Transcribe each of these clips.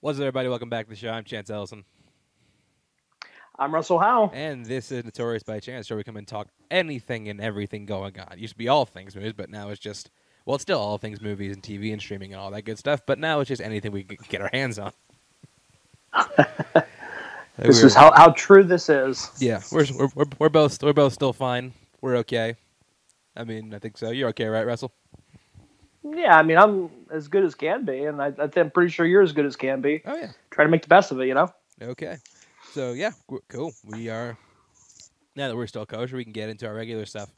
What's up, everybody? Welcome back to the show. I'm Chance Ellison. I'm Russell Howe. And this is Notorious by Chance, where we come and talk anything and everything going on. It used to be all things movies, but now it's just, well, it's still all things movies and TV and streaming and all that good stuff, but now it's just anything we can get our hands on. this is how, how true this is. Yeah, we're, we're, we're, we're, both, we're both still fine. We're okay. I mean, I think so. You're okay, right, Russell? Yeah, I mean, I'm as good as can be, and I, I am pretty sure you're as good as can be. Oh yeah. Try to make the best of it, you know. Okay. So yeah, cool. We are now that we're still kosher, we can get into our regular stuff.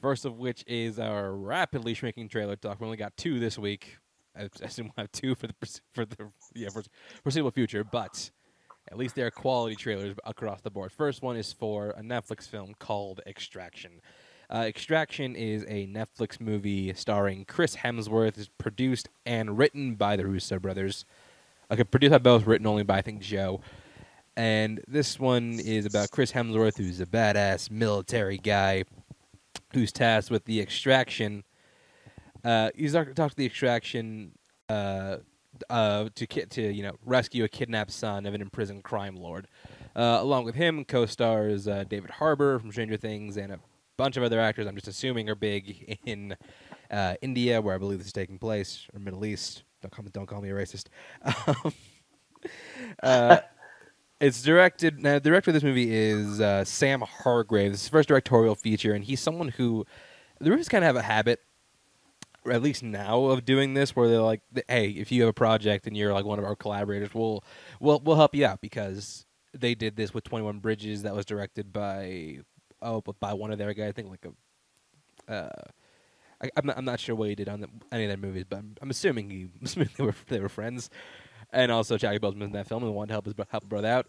First of which is our rapidly shrinking trailer talk. We only got two this week. I assume we'll have two for the for the yeah for foreseeable future, but at least they're quality trailers across the board. First one is for a Netflix film called Extraction. Uh, Extraction is a Netflix movie starring Chris Hemsworth. It's produced and written by the Russo brothers. Okay, produced by both, written only by I think Joe. And this one is about Chris Hemsworth, who's a badass military guy who's tasked with the extraction. Uh, he's talking to the extraction uh, uh, to ki- to you know rescue a kidnapped son of an imprisoned crime lord. Uh, along with him, co-stars uh, David Harbour from Stranger Things and a bunch of other actors. I'm just assuming are big in uh, India, where I believe this is taking place, or Middle East. Don't call me, don't call me a racist. Um, uh, it's directed. Now, the director of this movie is uh, Sam Hargrave. This is his first directorial feature, and he's someone who the movies kind of have a habit, or at least now, of doing this, where they're like, "Hey, if you have a project and you're like one of our collaborators, we'll we'll we'll help you out." Because they did this with Twenty One Bridges, that was directed by oh, but by one of their guys. I think like a. Uh, I, am not, I'm not sure what he did on the, any of their movies, but I'm, I'm assuming he assuming they were they were friends, and also Jackie Boseman in that film and wanted to help his help brother out.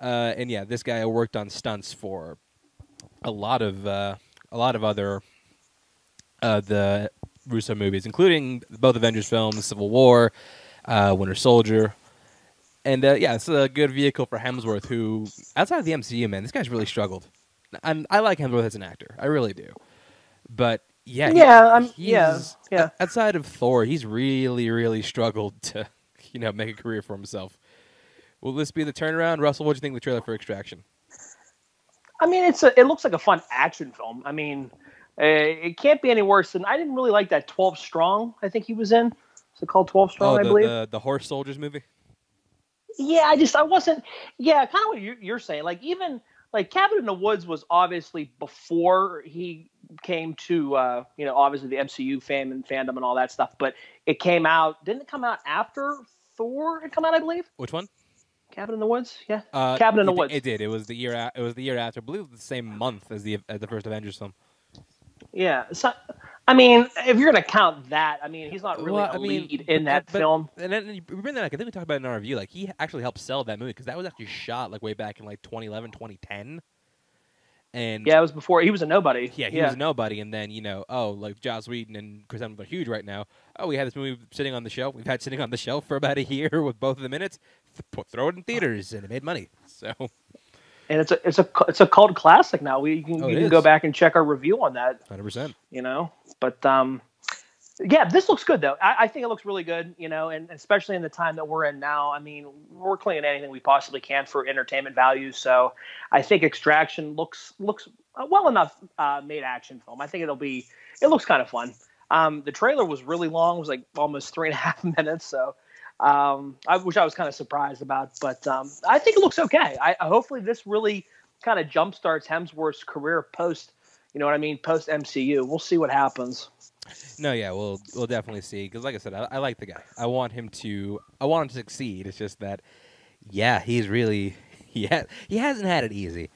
Uh, and yeah, this guy worked on stunts for a lot of uh, a lot of other uh, the Russo movies, including both Avengers films, Civil War, uh, Winter Soldier, and uh, yeah, it's a good vehicle for Hemsworth, who outside of the MCU, man, this guy's really struggled and I like Hemsworth as an actor, I really do. But yeah, yeah, I'm yeah, yeah. Outside of Thor, he's really, really struggled to, you know, make a career for himself. Will this be the turnaround, Russell? What do you think of the trailer for Extraction? I mean, it's a, it looks like a fun action film. I mean, uh, it can't be any worse than I didn't really like that Twelve Strong. I think he was in. Is it called Twelve Strong? Oh, the, I believe the, the horse soldiers movie. Yeah, I just I wasn't. Yeah, kind of what you're, you're saying. Like even like Cabin in the Woods was obviously before he came to uh, you know obviously the MCU fame and fandom and all that stuff, but it came out didn't it come out after Thor had come out I believe. Which one? Cabin in the Woods, yeah. Uh, Cabin in the it, Woods. It did. It was the year. A- it was the year after. I believe the same month as the as the first Avengers film. Yeah. So, I mean, if you're going to count that, I mean, he's not really well, a I mean, lead in that but, film. And then you remember that, I think we talked about it in our review. Like, he actually helped sell that movie because that was actually shot like way back in like 2011, 2010. And yeah, it was before he was a nobody. Yeah, he yeah. was a nobody, and then you know, oh, like Joss Whedon and Chris Evans are huge right now. Oh, we had this movie sitting on the shelf. We've had sitting on the shelf for about a year with both of the minutes. it. Throw it in theaters, and it made money. So and it's a it's a it's a cult classic now. We can, oh, you can go back and check our review on that. Hundred percent. You know, but um, yeah, this looks good though. I, I, think it looks really good. You know, and especially in the time that we're in now. I mean, we're clinging anything we possibly can for entertainment value. So I think Extraction looks looks well enough uh, made action film. I think it'll be it looks kind of fun. Um, the trailer was really long. It was like almost three and a half minutes. So um, I, which I was kind of surprised about. But um, I think it looks okay. I, hopefully this really kind of jumpstarts Hemsworth's career post. You know what I mean? Post MCU. We'll see what happens. No, yeah, we'll we'll definitely see. Because like I said, I, I, like the guy. I want him to. I want him to succeed. It's just that, yeah, he's really he ha- he hasn't had it easy.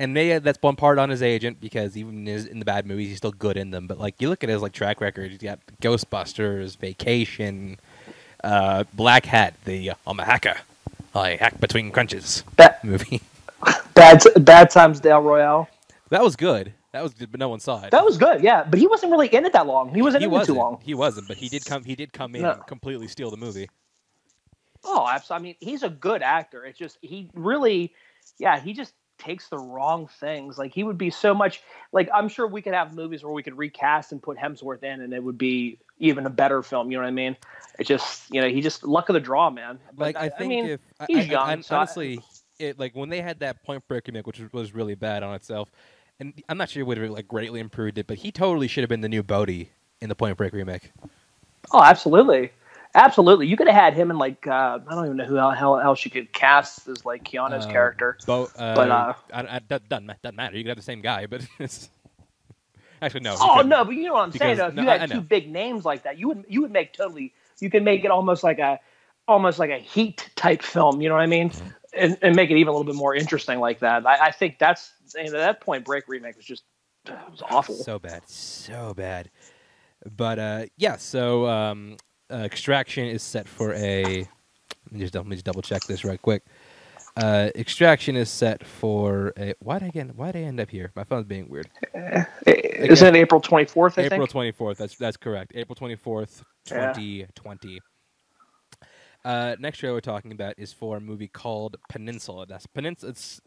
And maybe that's one part on his agent because even in, the bad movies, he's still good in them. But like you look at his like track record, he's got Ghostbusters, Vacation, uh, Blackhat, the uh, I'm a hacker. I hack between crunches bad, movie. bad, bad times, Dale Royale. That was good. That was good, but no one saw it. That was good, yeah. But he wasn't really in it that long. He wasn't he in wasn't. it too long. He wasn't, but he did come. He did come in no. and completely steal the movie. Oh, absolutely. I mean, he's a good actor. It's just he really, yeah, he just takes the wrong things. Like he would be so much like I'm sure we could have movies where we could recast and put Hemsworth in, and it would be even a better film. You know what I mean? It just you know he just luck of the draw, man. But like I, I think mean, if he's I, young, I, so honestly, it like when they had that Point Break remake, which was really bad on itself, and I'm not sure it would have like greatly improved it, but he totally should have been the new Bodhi in the Point Break remake. Oh, absolutely. Absolutely, you could have had him in like uh, I don't even know who hell else you could cast as like Keanu's Uh, character. Bo- uh, But, uh, I, I, that doesn't, doesn't matter. You could have the same guy, but it's actually no. Oh no, but you know what I'm saying. Though, if no, you had two big names like that, you would you would make totally. You can make it almost like a almost like a Heat type film. You know what I mean? Mm-hmm. And, and make it even a little bit more interesting like that. I, I think that's you know, that Point Break remake was just it was awful. So bad, so bad. But uh, yeah, so um, uh, Extraction is set for a. Let me just, let me just double check this right quick. Uh, Extraction is set for a. Why did I get? Why did I end up here? My phone's being weird. Isn't it April 24th? April twenty fourth. That's that's correct. April twenty fourth, twenty twenty. Uh, next trailer we're talking about is for a movie called Peninsula. That's Peninsula. It's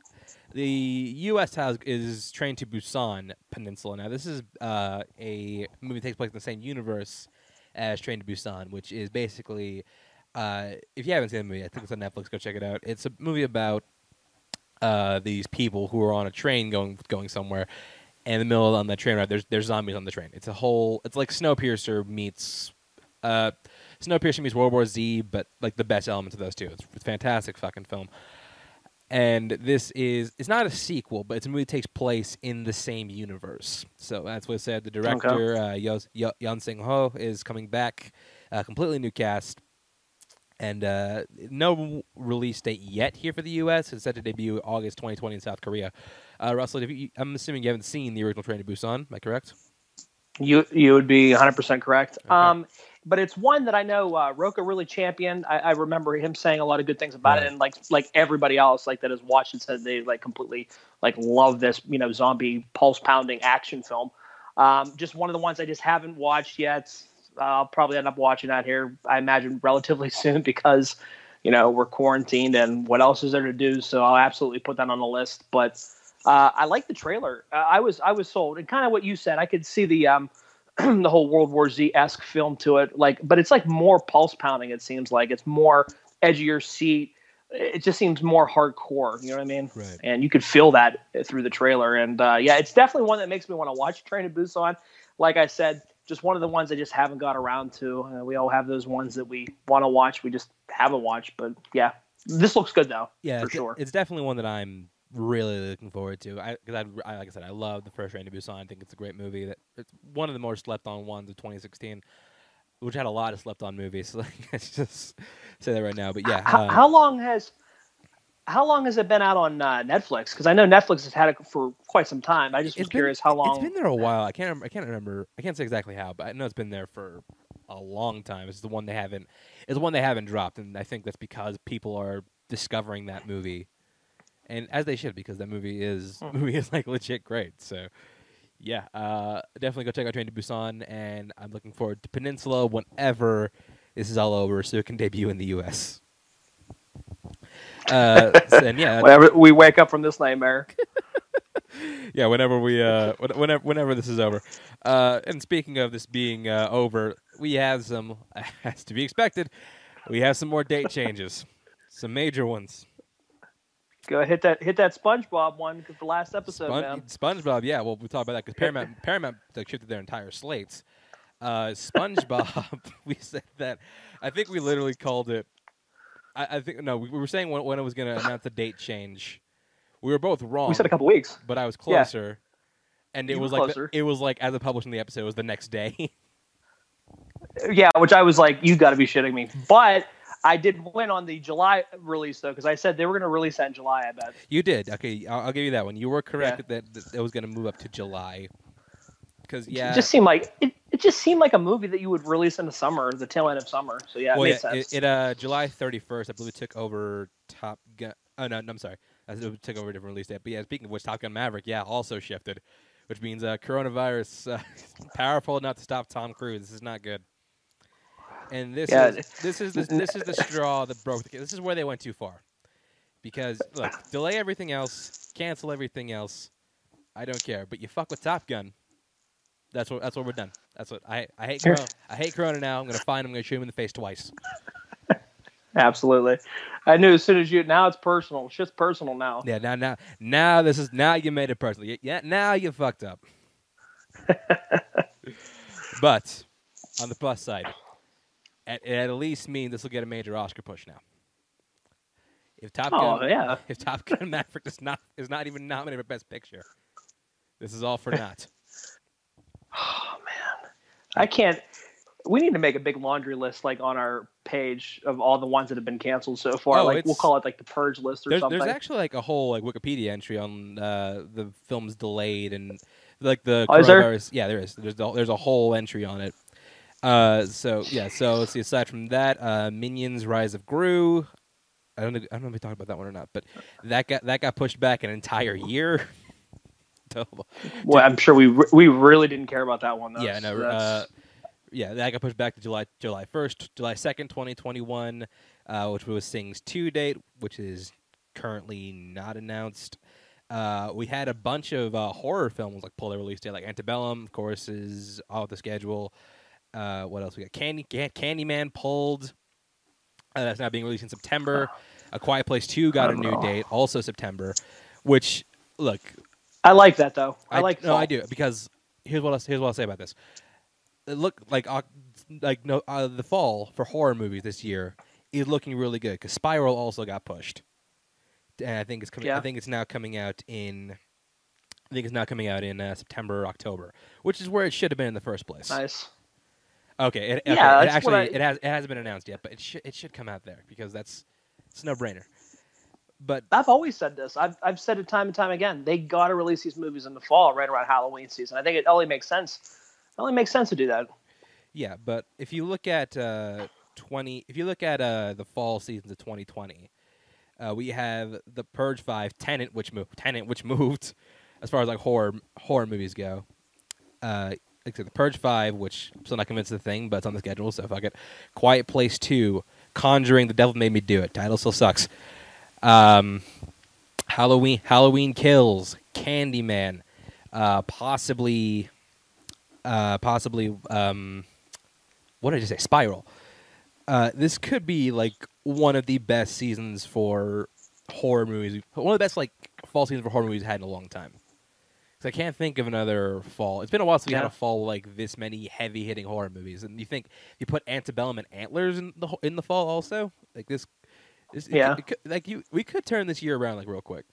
the U.S. has is Train to Busan Peninsula. Now this is uh, a movie that takes place in the same universe as Train to Busan, which is basically uh, if you haven't seen the movie, I think it's on Netflix. Go check it out. It's a movie about uh, these people who are on a train going going somewhere. And in the middle on the train ride, there's there's zombies on the train. It's a whole. It's like Snowpiercer meets uh, Snowpiercer meets World War Z, but like the best elements of those two. It's, it's fantastic fucking film. And this is it's not a sequel, but it's a movie that takes place in the same universe. So that's what it said. The director uh, Yos- Yo- Yeon Sang-ho is coming back, uh, completely new cast, and uh, no release date yet here for the U.S. It's set to debut August 2020 in South Korea. Uh, Russell, if you, I'm assuming you haven't seen the original Train to Busan. Am I correct? You you would be 100 percent correct. Okay. Um, but it's one that I know uh, Roka really championed. I, I remember him saying a lot of good things about Right. it, and like like everybody else like that has watched it said they like completely like love this you know zombie pulse pounding action film. Um, just one of the ones I just haven't watched yet. I'll probably end up watching that here. I imagine relatively soon because you know we're quarantined and what else is there to do? So I'll absolutely put that on the list. But uh, I like the trailer. Uh, I was I was sold, and kind of what you said. I could see the um, the whole World War Z esque film to it. Like, but it's like more pulse pounding. It seems like it's more edge of your seat. It just seems more hardcore. You know what I mean? Right. And you could feel that through the trailer. And uh, yeah, it's definitely one that makes me want to watch Train to Busan. Like I said, just one of the ones I just haven't got around to. Uh, we all have those ones that we want to watch, we just haven't watched. But yeah, this looks good though. Yeah, for sure. it's definitely one that I'm really looking forward to. I, cause I, I, like I said, I love the first Train to Busan. I think it's a great movie. That it's one of the more slept on ones of 2016, which had a lot of slept on movies. Like, let's just say that right now. But yeah, H- uh, how long has how long has it been out on uh, Netflix? Because I know Netflix has had it for quite some time. I just was been- curious how long. It's been there a while. I can't. Remember, I can't remember. I can't say exactly how, but I know it's been there for a long time. It's the one they haven't. It's the one they haven't dropped, and I think that's because people are discovering that movie, and as they should, because that movie is Hmm. movie is like legit great. So, yeah, uh, definitely go check out Train to Busan, and I'm looking forward to Peninsula whenever this is all over, so it can debut in the U.S. Uh, so- and yeah, Whenever we wake up from this nightmare. yeah, whenever we uh, whenever whenever this is over. Uh, and speaking of this being uh, over, we have some, as to be expected, we have some more date changes, some major ones. Go hit that hit that SpongeBob one 'cause the last episode, Spon- man. SpongeBob, yeah, well, we talked about that because Paramount Paramount like, shifted their entire slates. Uh, SpongeBob, we said that. I think we literally called it. I, I think no, we, we were saying when, when it was going to announce the date change. We were both wrong. We said a couple weeks. but I was Yeah. closer. And it You was like the- it was like as of publishing the episode it was the next day. Yeah, which I was like, you got to be shitting me. But I did win on the July release though, because I said they were going to release that in July. I bet. you did. Okay, I'll, I'll give you that one. You were correct Yeah. that, that it was going to move up to July. Cuz yeah. It just seemed like it, it just seemed like a movie that you would release in the summer, the tail end of summer. So yeah, it well, made yeah, sense. it, it uh July 31st, I believe it took over Top Gun. Oh no, no I'm sorry. I It took over a different release date. But yeah, speaking of which Top Gun Maverick, yeah, also shifted, which means uh coronavirus uh, powerful enough to stop Tom Cruise. This is not good. And this Yeah. is this is the, this is the straw that broke the case. This is where they went too far. Because look, delay everything else. cancel everything else. I don't care. But you fuck with Top Gun. That's what. That's what we're done. That's what I. I hate. Corona. I hate Corona now. I'm gonna find him. I'm gonna shoot him in the face twice. Absolutely. I knew as soon as you now it's personal. It's just personal now. Yeah. Now. Now. Now. This is now you made it personal. Yeah. Now you fucked up. but on the plus side, at, at least mean this will get a major Oscar push now. If Top Gun, Oh Gun, yeah. if Top Gun Maverick is not is not even nominated for Best Picture, this is all for naught. Oh man. I can't we need to make a big laundry list like on our page of all the ones that have been canceled so far. Oh, like we'll call it like the purge list or There's, something. there's actually like a whole like Wikipedia entry on uh, the film's delayed and like the Oh, is there? coronavirus. Yeah, there is. There's a, there's a whole entry on it. Uh, so yeah, so let's see. Aside from that, uh, Minions: Rise of Gru. I don't know, I don't know if we talked about that one or not, but that got that got pushed back an entire year. So, well, I'm sure we re- we really didn't care about that one though. yeah, so no, that's- uh, yeah, that got pushed back to July July first, July second, twenty twenty one, uh, which was Sing's two date, which is currently not announced. Uh, we had a bunch of uh, horror films like pull their release date, like Antebellum, of course, is off the schedule. Uh, what else we got? Candy Can- Candyman pulled. Uh, that's not being released in September. A Quiet Place Two got a new Oh. date, also September. Which look, I like that though. I, like no. I do because here's what I'll, here's what I'll say about this. It look like Oc- like no uh, the fall for horror movies this year is looking really good because Spiral also got pushed, and I think it's coming. I think it's now coming out in. I think it's now coming out in uh, September or October, which is where it should have been in the first place. Nice. Okay, it, Yeah, okay, it actually I- it has it hasn't been announced yet, but it should it should come out there because that's it's no brainer. But I've always said this. I've I've said it time and time again. They got to release these movies in the fall, right around Halloween season. I think it only makes sense. It only makes sense to do that. Yeah, but if you look at uh, twenty, if you look at uh, the fall seasons of 2020, uh, we have the Purge Five, Tenet, which moved, Tenet, which moved, as far as like horror horror movies go. Like the Purge Five, which I'm still not convinced of the thing, but it's on the schedule, so fuck it. Quiet Place Two, Conjuring, The Devil Made Me Do It. Title still sucks. Um, Halloween, Halloween Kills, Candyman, uh, possibly, uh, possibly, um, what did I just say? Spiral. Uh, this could be like one of the best seasons for horror movies. One of the best like fall seasons for horror movies had in a long time. 'Cause I can't think of another fall. It's been a while since we had a fall like this many heavy hitting horror movies. And you think you put Antebellum and Antlers in the in the fall also like this. this Yeah. it could- like you, we could turn this year around like real quick.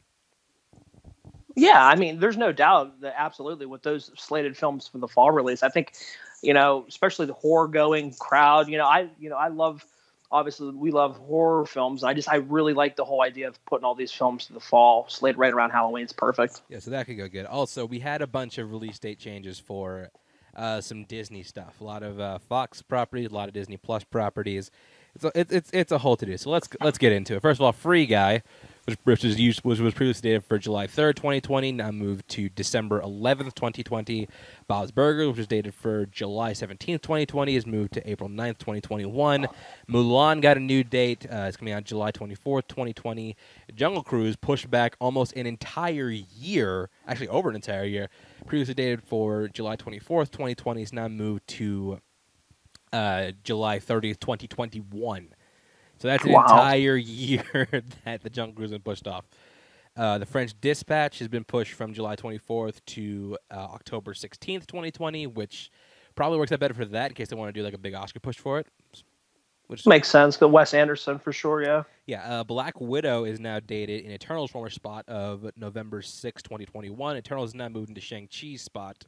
Yeah, I mean, there's no doubt that absolutely with those slated films for the fall release, I think, you know, especially the horror going crowd, you know, I, you know, I love, obviously we love horror films. I just, I really like the whole idea of putting all these films to the fall slated right around Halloween. It's perfect. Yeah, so that could go good. Also, we had a bunch of release date changes for uh, some Disney stuff. A lot of uh, Fox properties, a lot of Disney Plus properties. It's a, it's it's a whole to do. So let's let's get into it. First of all, Free Guy, which, which was used was was previously dated for July third, twenty twenty, now moved to December eleventh, twenty twenty. Bob's Burger, which was dated for July seventeenth, twenty twenty, is moved to April 9th, twenty twenty one. Mulan got a new date. Uh, it's coming out July twenty fourth, twenty twenty. Jungle Cruise pushed back almost an entire year, actually over an entire year. Previously dated for July 24th, 2020, is now moved to uh, July 30th, 2021. So that's an Wow. entire year that the Jungle Cruise has been pushed off. Uh, the French Dispatch has been pushed from July 24th to uh, October 16th, 2020, which probably works out better for that in case they want to do like a big Oscar push for it. Which Makes sense. Good Wes Anderson for sure. Yeah. yeah, uh, Black Widow is now dated in Eternals' former spot of November 6, 2021. Eternal is now moved into Shang-Chi's spot,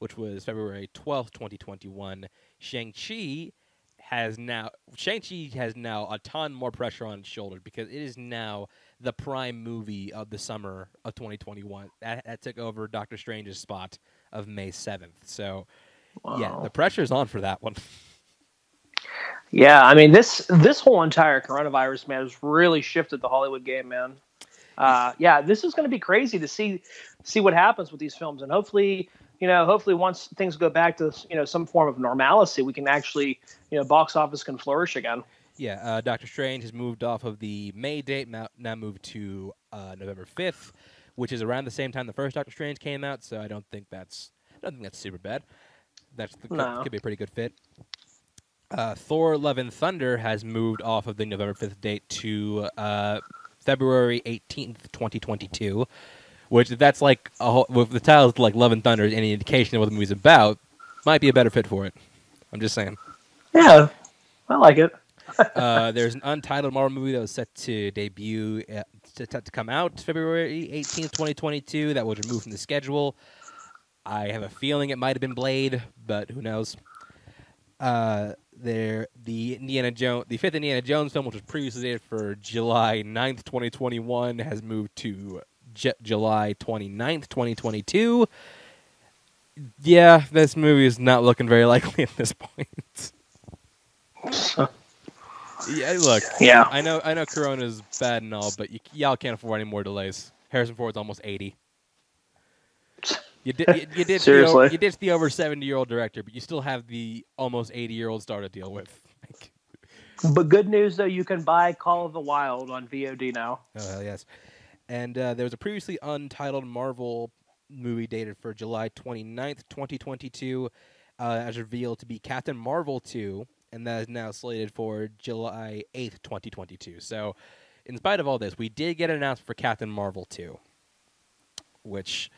which was February 12th, 2021. Shang-Chi has now Shang-Chi has now a ton more pressure on its shoulders because it is now the prime movie of the summer of 2021. That, that took over Doctor Strange's spot of May 7th. So, yeah, the pressure is on for that one. Yeah, I mean this this whole entire coronavirus man has really shifted the Hollywood game, man. Uh, yeah, this is going to be crazy to see see what happens with these films, and hopefully, you know, hopefully once things go back to you know some form of normalcy, we can actually you know box office can flourish again. Yeah, uh, Doctor Strange has moved off of the May date, now, now moved to uh, November 5th. which is around the same time the first Doctor Strange came out. So I don't think that's I don't think that's super bad. That's the, No. could be a pretty good fit. Uh, Thor: Love and Thunder has moved off of the November fifth date to uh, February eighteenth, twenty twenty two. Which, if that's like a whole, with the titles like Love and Thunder, is any indication of what the movie's about, might be a better fit for it. I'm just saying. Yeah, I like it. uh, there's an untitled Marvel movie that was set to debut, uh, to, to come out February 18th, 2022. That was removed from the schedule. I have a feeling it might have been Blade, but who knows? Uh, there, the Indiana Jones, the fifth Indiana Jones film, which was previously dated for July 9th, 2021, has moved to J- July 29th, 2022. Yeah, this movie is not looking very likely at this point. yeah, look, Yeah. I know, I know, Corona's bad and all, but y- y'all can't afford any more delays. Harrison Ford's almost eighty. You did, you, you did, the, Seriously. o- you ditched the over seventy-year-old director, but you still have the almost eighty-year-old star to deal with. But good news though, you can buy Call of the Wild on VOD now. oh hell yes! And uh, there was a previously untitled Marvel movie dated for July 29th, 2022, uh, as revealed to be Captain Marvel 2, and that is now slated for July 8th, 2022. So, in spite of all this, we did get an announcement for Captain Marvel 2, which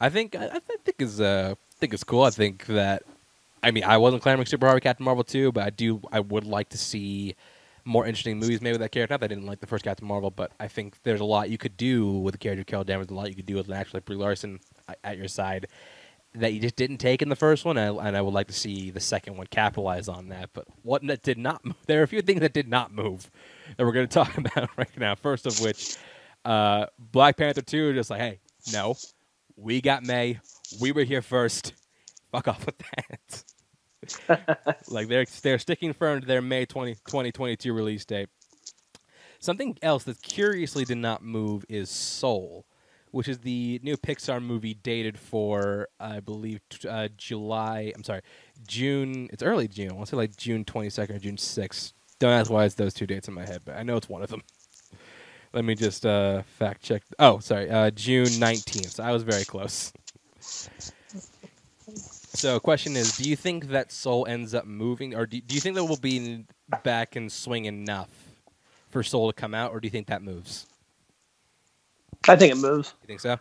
I think I, I think is uh, think is cool. I think that I mean I wasn't clamoring super hard for Captain Marvel 2, but I do I would like to see more interesting movies made with that character. Not that I didn't like the first Captain Marvel, but I think there's a lot you could do with the character Carol Danvers, a lot you could do with an actually Brie Larson at your side that you just didn't take in the first one, and I, and I would like to see the second one capitalize on that. But what that did not move, there are a few things that did not move that we're going to talk about right now. First of which, uh, Black Panther 2, just like, hey, no, we got May. We were here first. Fuck off with that. Like they're they're sticking firm to their May 20, 2022 release date. Something else that curiously did not move is Soul, which is the new Pixar movie dated for I believe uh, July. I'm sorry, June. It's early June. I want to say like June 22nd or June 6th. Don't ask why it's those two dates in my head, but I know it's one of them. Let me just uh, fact check. Oh, sorry, uh, June 19th. So I was very close. So, question is: Do you think that Soul ends up moving, or do, do you think that we'll be back in swing enough for Soul to come out, or do you think that moves? I think it moves. You think so?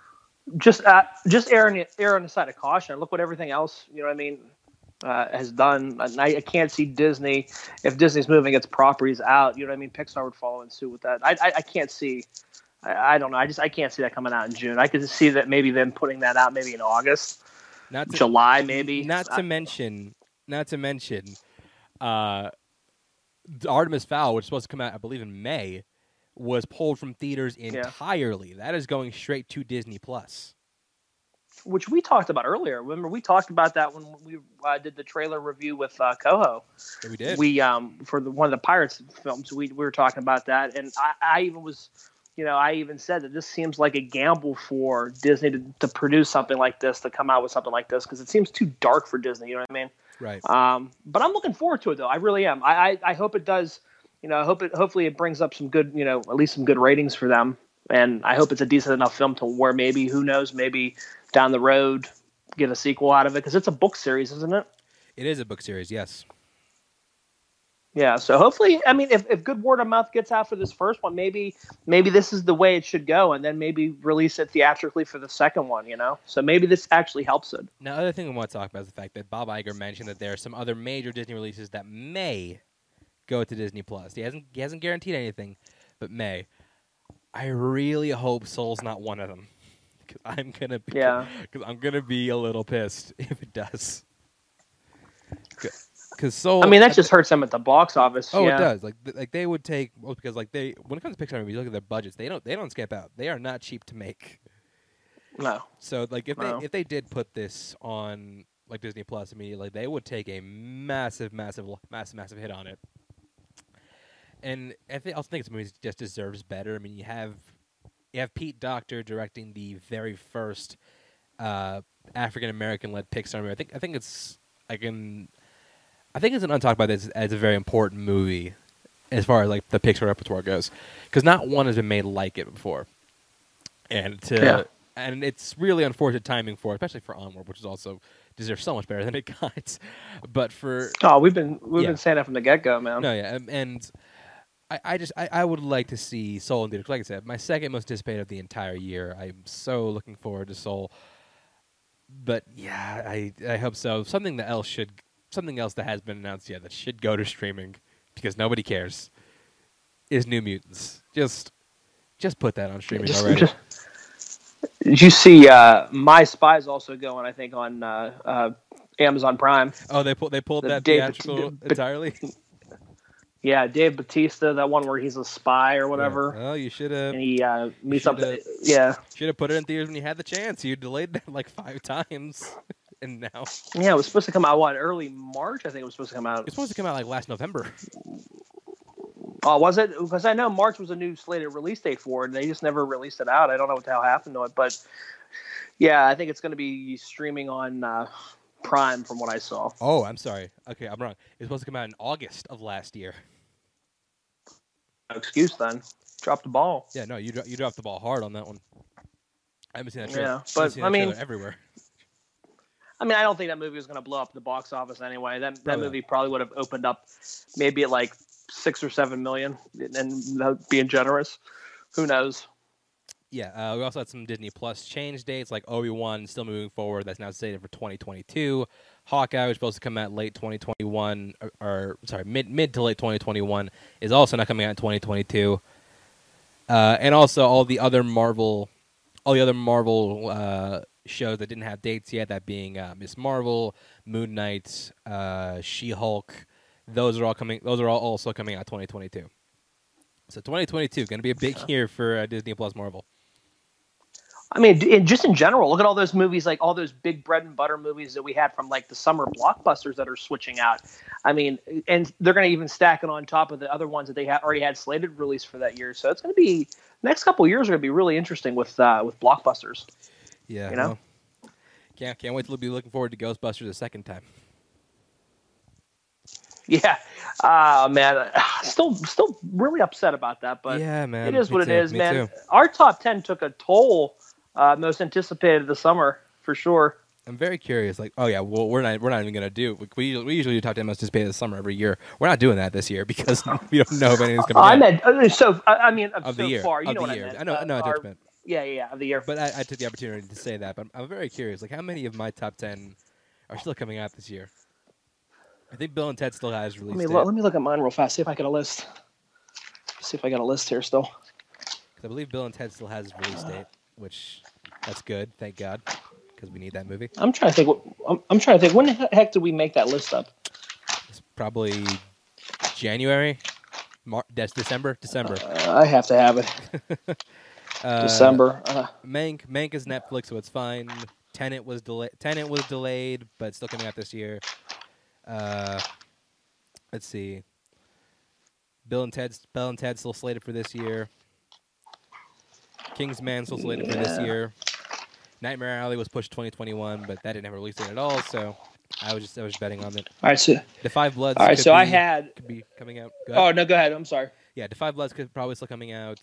Just uh, just err on, err on the side of caution. Look what everything else, you know what I mean, uh, has done. And I, I can't see Disney if Disney's moving its properties out. You know what I mean? Pixar would follow in suit with that. I I, I can't see. I, I don't know. I just I can't see that coming out in June. I could see that maybe them putting that out maybe in August, Not to, July, maybe. Not to mention, not to mention, uh, Artemis Fowl, which is supposed to come out, I believe, in May, was pulled from theaters entirely. That is going straight to Disney Plus. which we talked about earlier. Remember, we talked about that when we uh, did the trailer review with uh, Coho. Yeah, we did. We um for the one of the Pirates films, we, we were talking about that, and I, I even was, you know, I even said that this seems like a gamble for Disney to, to produce something like this, to come out with something like this, because it seems too dark for Disney. You know what I mean? right. Um, but I'm looking forward to it though. I really am. I, I, I hope it does. You know, I hope it. Hopefully, it brings up some good. You know, at least some good ratings for them. And I hope it's a decent enough film to where maybe who knows, maybe down the road get a sequel out of it because it's a book series, isn't it? It is a book series, yes. Yeah. So hopefully, I mean, if, if good word of mouth gets out for this first one, maybe maybe this is the way it should go, and then maybe release it theatrically for the second one. You know, so maybe this actually helps it. Now, other thing I want to talk about is the fact that Bob Iger mentioned that there are some other major Disney releases that may go to Disney Plus. He hasn't he hasn't guaranteed anything, but may. I really hope Soul's not one of them, because I'm gonna be Yeah. because I'm gonna be a little pissed if it does. Because Soul, I mean, that just hurts them at the box office. Oh, yeah. it does. Like, th- like they would take well, because like they when it comes to Pixar movies, you look at their budgets. They don't they don't skip out. They are not cheap to make. No. So like if Wow. they if they did put this on like Disney Plus immediately, they would take a massive, massive, massive, massive hit on it. And I think also think this movie just deserves better. I mean, you have you have Pete Docter directing the very first uh, African American led Pixar movie. I think I think it's I can I think it's an untalked about this as a very important movie as far as like the Pixar repertoire goes, because not one has been made like it before. and to Yeah. and it's really unfortunate timing for, especially for Onward, which is also deserves so much better than it got. But for Oh, we've been we've Yeah. been saying that from the get go, man. no, yeah, and I, I just I, I would like to see Soul indeed. 'cause Like I said, my second most anticipated of the entire year. I'm so looking forward to Soul. But yeah, I I hope so. Something that else should something else that has been announced yet that should go to streaming because nobody cares is New Mutants. Just just put that on streaming Just- already. just- Did you see uh, My Spy's also going? I think on uh, uh, Amazon Prime. oh, they pulled they pulled the that Dave- theatrical but- entirely. Yeah, Dave Bautista, that one where he's a spy or whatever, Oh, you should have and he uh, meets up. Yeah, should have put it in theaters when you had the chance. You delayed that like five times, and now yeah, it was supposed to come out what early March. I think it was supposed to come out. it's supposed to come out like last November. Oh, was it? Because I know March was a new slated release date for it, and they just never released it out. I don't know what the hell happened to it, but yeah, I think it's going to be streaming on uh, Prime, from what I saw. Oh, I'm sorry. Okay, I'm wrong. It's supposed to come out in August of last year. No excuse then. Drop the ball. Yeah, no, you dro- you dropped the ball hard on that one. I haven't seen that trailer. Yeah, but, I mean- everywhere. I mean, I don't think that movie was going to blow up the box office anyway. That that not. movie probably would have opened up maybe at like six or seven million, and being generous. Who knows? Yeah, uh, we also had some Disney Plus change dates, like Obi Wan still moving forward. That's now slated for 2022. Hawkeye was supposed to come out late 2021, or, or sorry, mid mid to late 2021, is also not coming out in 2022. Uh, and also all the other Marvel, all the other Marvel uh, shows that didn't have dates yet. That being uh, Ms. Marvel, Moon Knight, uh, She Hulk. Those are all coming. Those are all also coming out 2022. So 2022 going to be a big year for uh, Disney Plus Marvel. I mean, and just in general, look at all those movies, like all those big bread and butter movies that we had from like the summer blockbusters that are switching out. I mean, and they're going to even stack it on top of the other ones that they ha- already had slated release for that year. So it's going to be next couple years are going to be really interesting with uh, with blockbusters. Yeah, You know? well, can't can't wait to be looking forward to Ghostbusters a second time. Yeah, uh, man, still still really upset about that, but yeah, man, it is me what too, it is, me man. too. Our top ten took a toll. Uh, most anticipated of the summer for sure. I'm very curious. Like, oh yeah, well, we're not we're not even gonna do. We usually, we usually do top ten most anticipated this summer every year. We're not doing that this year because we don't know if anything's coming I meant uh, so. I I mean, of, of so the year. far, you of know the what year. I meant. know. Uh, I know. what our- meant. Yeah, yeah, yeah, of the year. But I, I took the opportunity to say that. But I'm, I'm very curious. Like, how many of my top ten are still coming out this year? I think Bill and Ted still has release Let me date. lo- let me look at mine real fast. See if I get a list. See if I got a list here still. Because I believe Bill and Ted still has release date, which that's good. Thank God, because we need that movie. I'm trying to think. What, I'm, I'm trying to think. When the heck did we make that list up? It's probably January, Mar- that's December, December. Uh, I have to have it. Uh, December. Uh, Mank, Mank is Netflix, so it's fine. Tenet was delayed. Tenet was delayed, but still coming out this year. Uh, let's see. Bill and Ted's Bill and Ted still slated for this year. Kingsman still slated for this year. Nightmare Alley was pushed 2021, but that didn't have a release date at all. So I was just I was betting on it. all right. So The Five Bloods. all right. could So I had. could be coming out. Go ahead. Oh no. Go ahead. I'm sorry. Yeah, The Five Bloods could probably still coming out.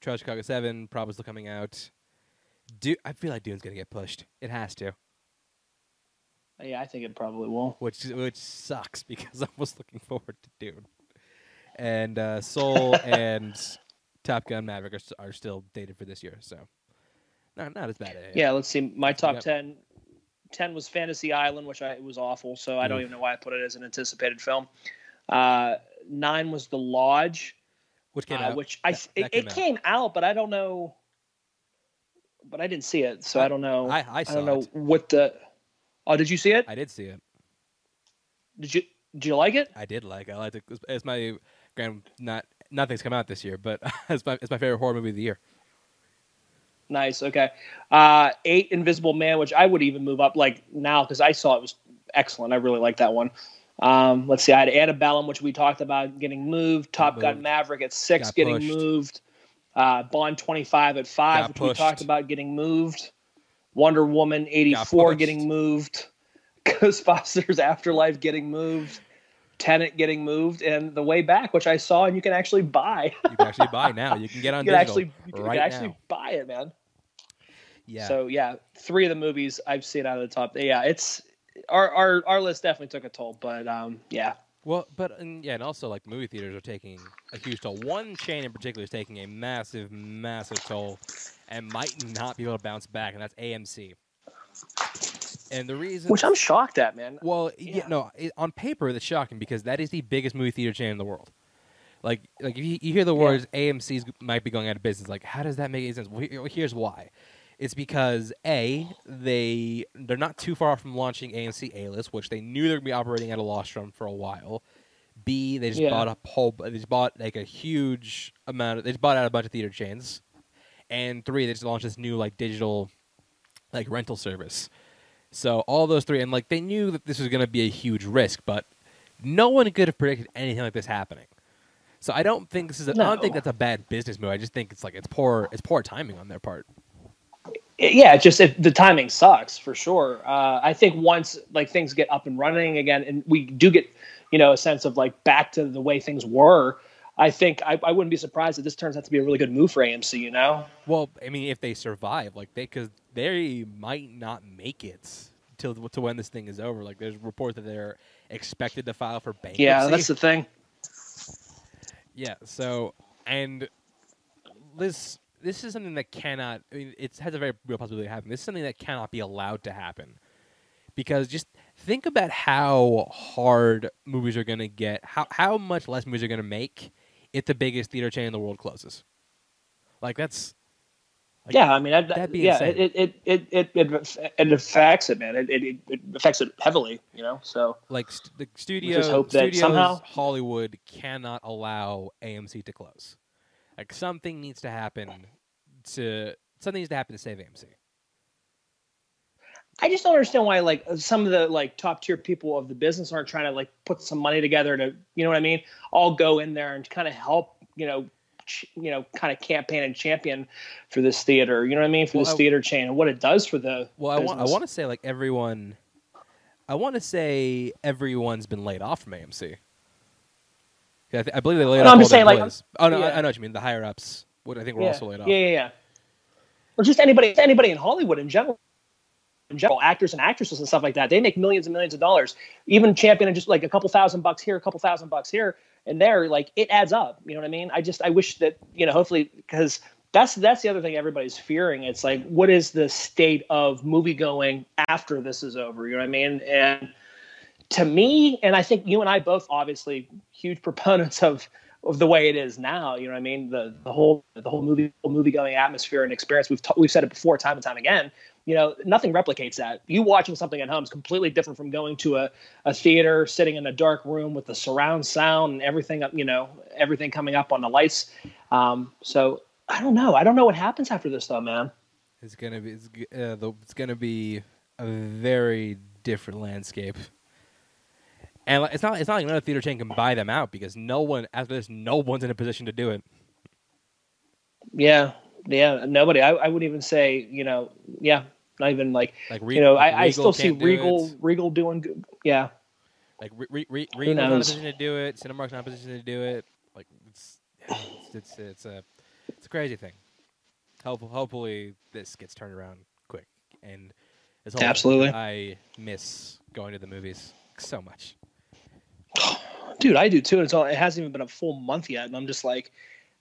Trial to Chicago Seven probably still coming out. Do I feel like Dune's gonna get pushed? It has to, Yeah, I think it probably will. which which sucks because I was looking forward to Dune. And uh, Soul and Top Gun Maverick are, are still dated for this year, so not not as bad. Yeah. Let's see. My top Yep. ten. Ten was Fantasy Island, which I was awful. So I don't even know why I put it as an anticipated film. Uh, nine was The Lodge. Which came uh, out. which I That- it, that came it out. came out, but I don't know. But I didn't see it, so I, don't know. I I I don't know it. what the. Oh, did you see it? I did see it. Did you did you like it? I did like. it. I liked it. It's- It's my grand. Not nothing's come out this year, but it's my it's my favorite horror movie of the year. Nice. Okay. Uh, eight Invisible Man, which I would even move up like now because I saw it was excellent. I really like that one. Um, let's see. I had Antebellum, which we talked about getting moved. Top Gun. Maverick at six, Got getting pushed. moved. Uh, Bond twenty five at five, Got which we talked about getting moved. Wonder Woman eighty four getting moved. Ghostbusters Afterlife getting moved. Tenet getting moved, and The Way Back, which I saw and you can actually buy. You can actually buy now. You can get on you can actually you can right actually now. buy it, man. Yeah. So yeah, three of the movies I've seen out of the top. Yeah, it's our our our list definitely took a toll, but um, yeah, Well, but and, yeah, and also like movie theaters are taking a huge toll. One chain in particular is taking a massive, massive toll, and might not be able to bounce back, and that's AMC. And the reason, which I'm shocked at, man. well, yeah, yeah. no, it, on paper that's shocking because that is the biggest movie theater chain in the world. Like, like if you, you hear the Yeah. words AMC's might be going out of business, like how does that make any sense? Well, here's why. It's because a they they're not too far from launching AMC A List, which they knew they were gonna be operating at a loss from for a while. B they just Yeah. bought a whole they just bought like a huge amount of they just bought out a bunch of theater chains, and three they just launched this new like digital like rental service. So all those three and like they knew that this was gonna be a huge risk, but no one could have predicted anything like this happening. So I don't think this is. A, I don't think that's a bad business move. I just think it's like it's poor. It's poor timing on their part. Yeah, just it, the timing sucks for sure. Uh, I think once like things get up and running again, and we do get you know a sense of like back to the way things were. I think I, I wouldn't be surprised if this turns out to be a really good move for AMC. You know, Well, I mean, if they survive, like they, because they might not make it till to when this thing is over. Like there's reports that they're expected to file for bankruptcy. yeah, that's the thing. Yeah. So, and this this is something that cannot. I mean, it has a very real possibility of happening. This is something that cannot be allowed to happen, because just think about how hard movies are going to get. How how much less movies are going to make if the biggest theater chain in the world closes. Like that's. Like, yeah, I mean, that, that'd be yeah, it it, it it it it affects it, man. It, it it affects it heavily. You know, so like st- the studio hope that studios, somehow- Hollywood cannot allow AMC to close. Like something needs to happen to something needs to happen to save AMC. I just don't understand why like some of the like top tier people of the business aren't trying to like put some money together to you know what I mean? All go in there and kind of help you know ch- you know kind of campaign and champion for this theater. You know what I mean? For Well, this I- theater chain and what it does for the Well, I want I want to say like everyone, I want to say everyone's been laid off from AMC. I, th- I believe they laid No, off I'm just saying, like, employees. oh no, I, yeah. I know what you mean. The higher ups, what I think were yeah. also laid off. Yeah, yeah, yeah. Or just anybody anybody in Hollywood in general. In general, actors and actresses and stuff like that, they make millions and millions of dollars. Even championing just like a couple thousand bucks here, a couple thousand bucks here and there, like it adds up. You know what I mean? I just I wish that you know, hopefully, because that's that's the other thing everybody's fearing. It's like, what is the state of movie going after this is over? You know what I mean? And to me, and I think you and I both obviously huge proponents of of the way it is now. You know what I mean? The the whole the whole movie movie going atmosphere and experience. We've we've said it before, time and time again. You know, nothing replicates that. You watching something at home is completely different from going to a, a theater, sitting in a dark room with the surround sound and everything. You know, everything coming up on the lights. Um, so I don't know. I don't know what happens after this, though, man. It's gonna be it's, uh, the, it's gonna be a very different landscape. And it's not it's not like another theater chain can buy them out because no one after this no one's in a position to do it. Yeah, yeah. Nobody. I, I would even say, you know, yeah, not even like Like Re- you know, like I, I still see Regal. Regal doing good. Yeah, Like Re- Re- Re- Regal's not in a position to do it. Cinemark's not in a position to do it. Like it's it's it's, it's a it's a crazy thing. Hopefully, hopefully this gets turned around quick and Absolutely. I miss going to the movies so much. dude, I do too. And it's all, it hasn't even been a full month yet, and I'm just like,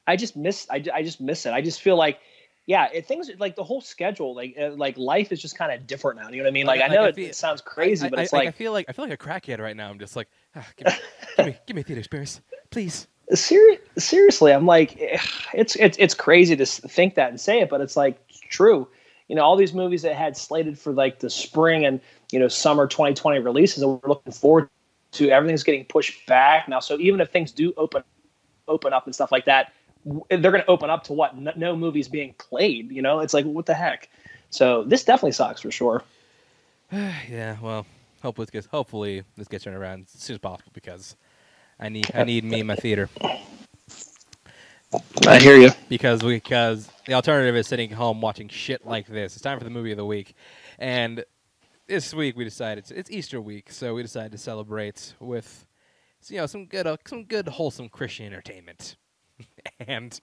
I just miss, I, I just miss it. I just feel like, yeah, it, things like the whole schedule, like uh, like life is just kind of different now. You know what I mean? Like, Like, I know I it, feel- it sounds crazy, I, but I- it's I, like I feel like I feel like a crackhead right now. I'm just like, ah, give, me, give me give me a theater experience, please. Seri- seriously, I'm like, it's it's it's crazy to think that and say it, but it's like it's true. You know, all these movies that had slated for like the spring and you know summer 2020 releases that we're looking forward to, everything's getting pushed back now. So even if things do open open up and stuff like that, they're going to open up to what? No, no movies being played. You know, it's like what the heck. So this definitely sucks for sure. yeah, well, hopefully this gets hopefully this gets turned around as soon as possible because I need I need me in my theater I hear you. because because the alternative is sitting home watching shit like this. It's time for the movie of the week, and this week we decided it's, it's Easter week, so we decided to celebrate with you know some good uh, some good wholesome Christian entertainment, and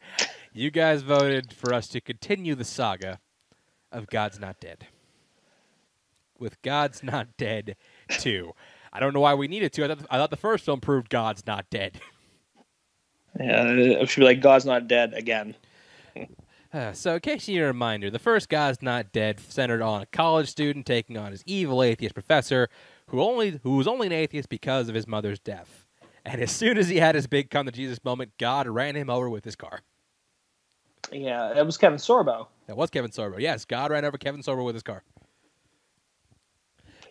you guys voted for us to continue the saga of God's Not Dead. With God's Not Dead 2. I don't know why we needed to. I thought, I thought the first film proved God's not dead. Yeah, it should be like God's not dead again. Uh, so, in case you need a reminder, the first God's Not Dead centered on a college student taking on his evil atheist professor, who only who was only an atheist because of his mother's death. And as soon as he had his big come to Jesus moment, God ran him over with his car. Yeah, it was Kevin Sorbo. That was Kevin Sorbo. Yes, God ran over Kevin Sorbo with his car.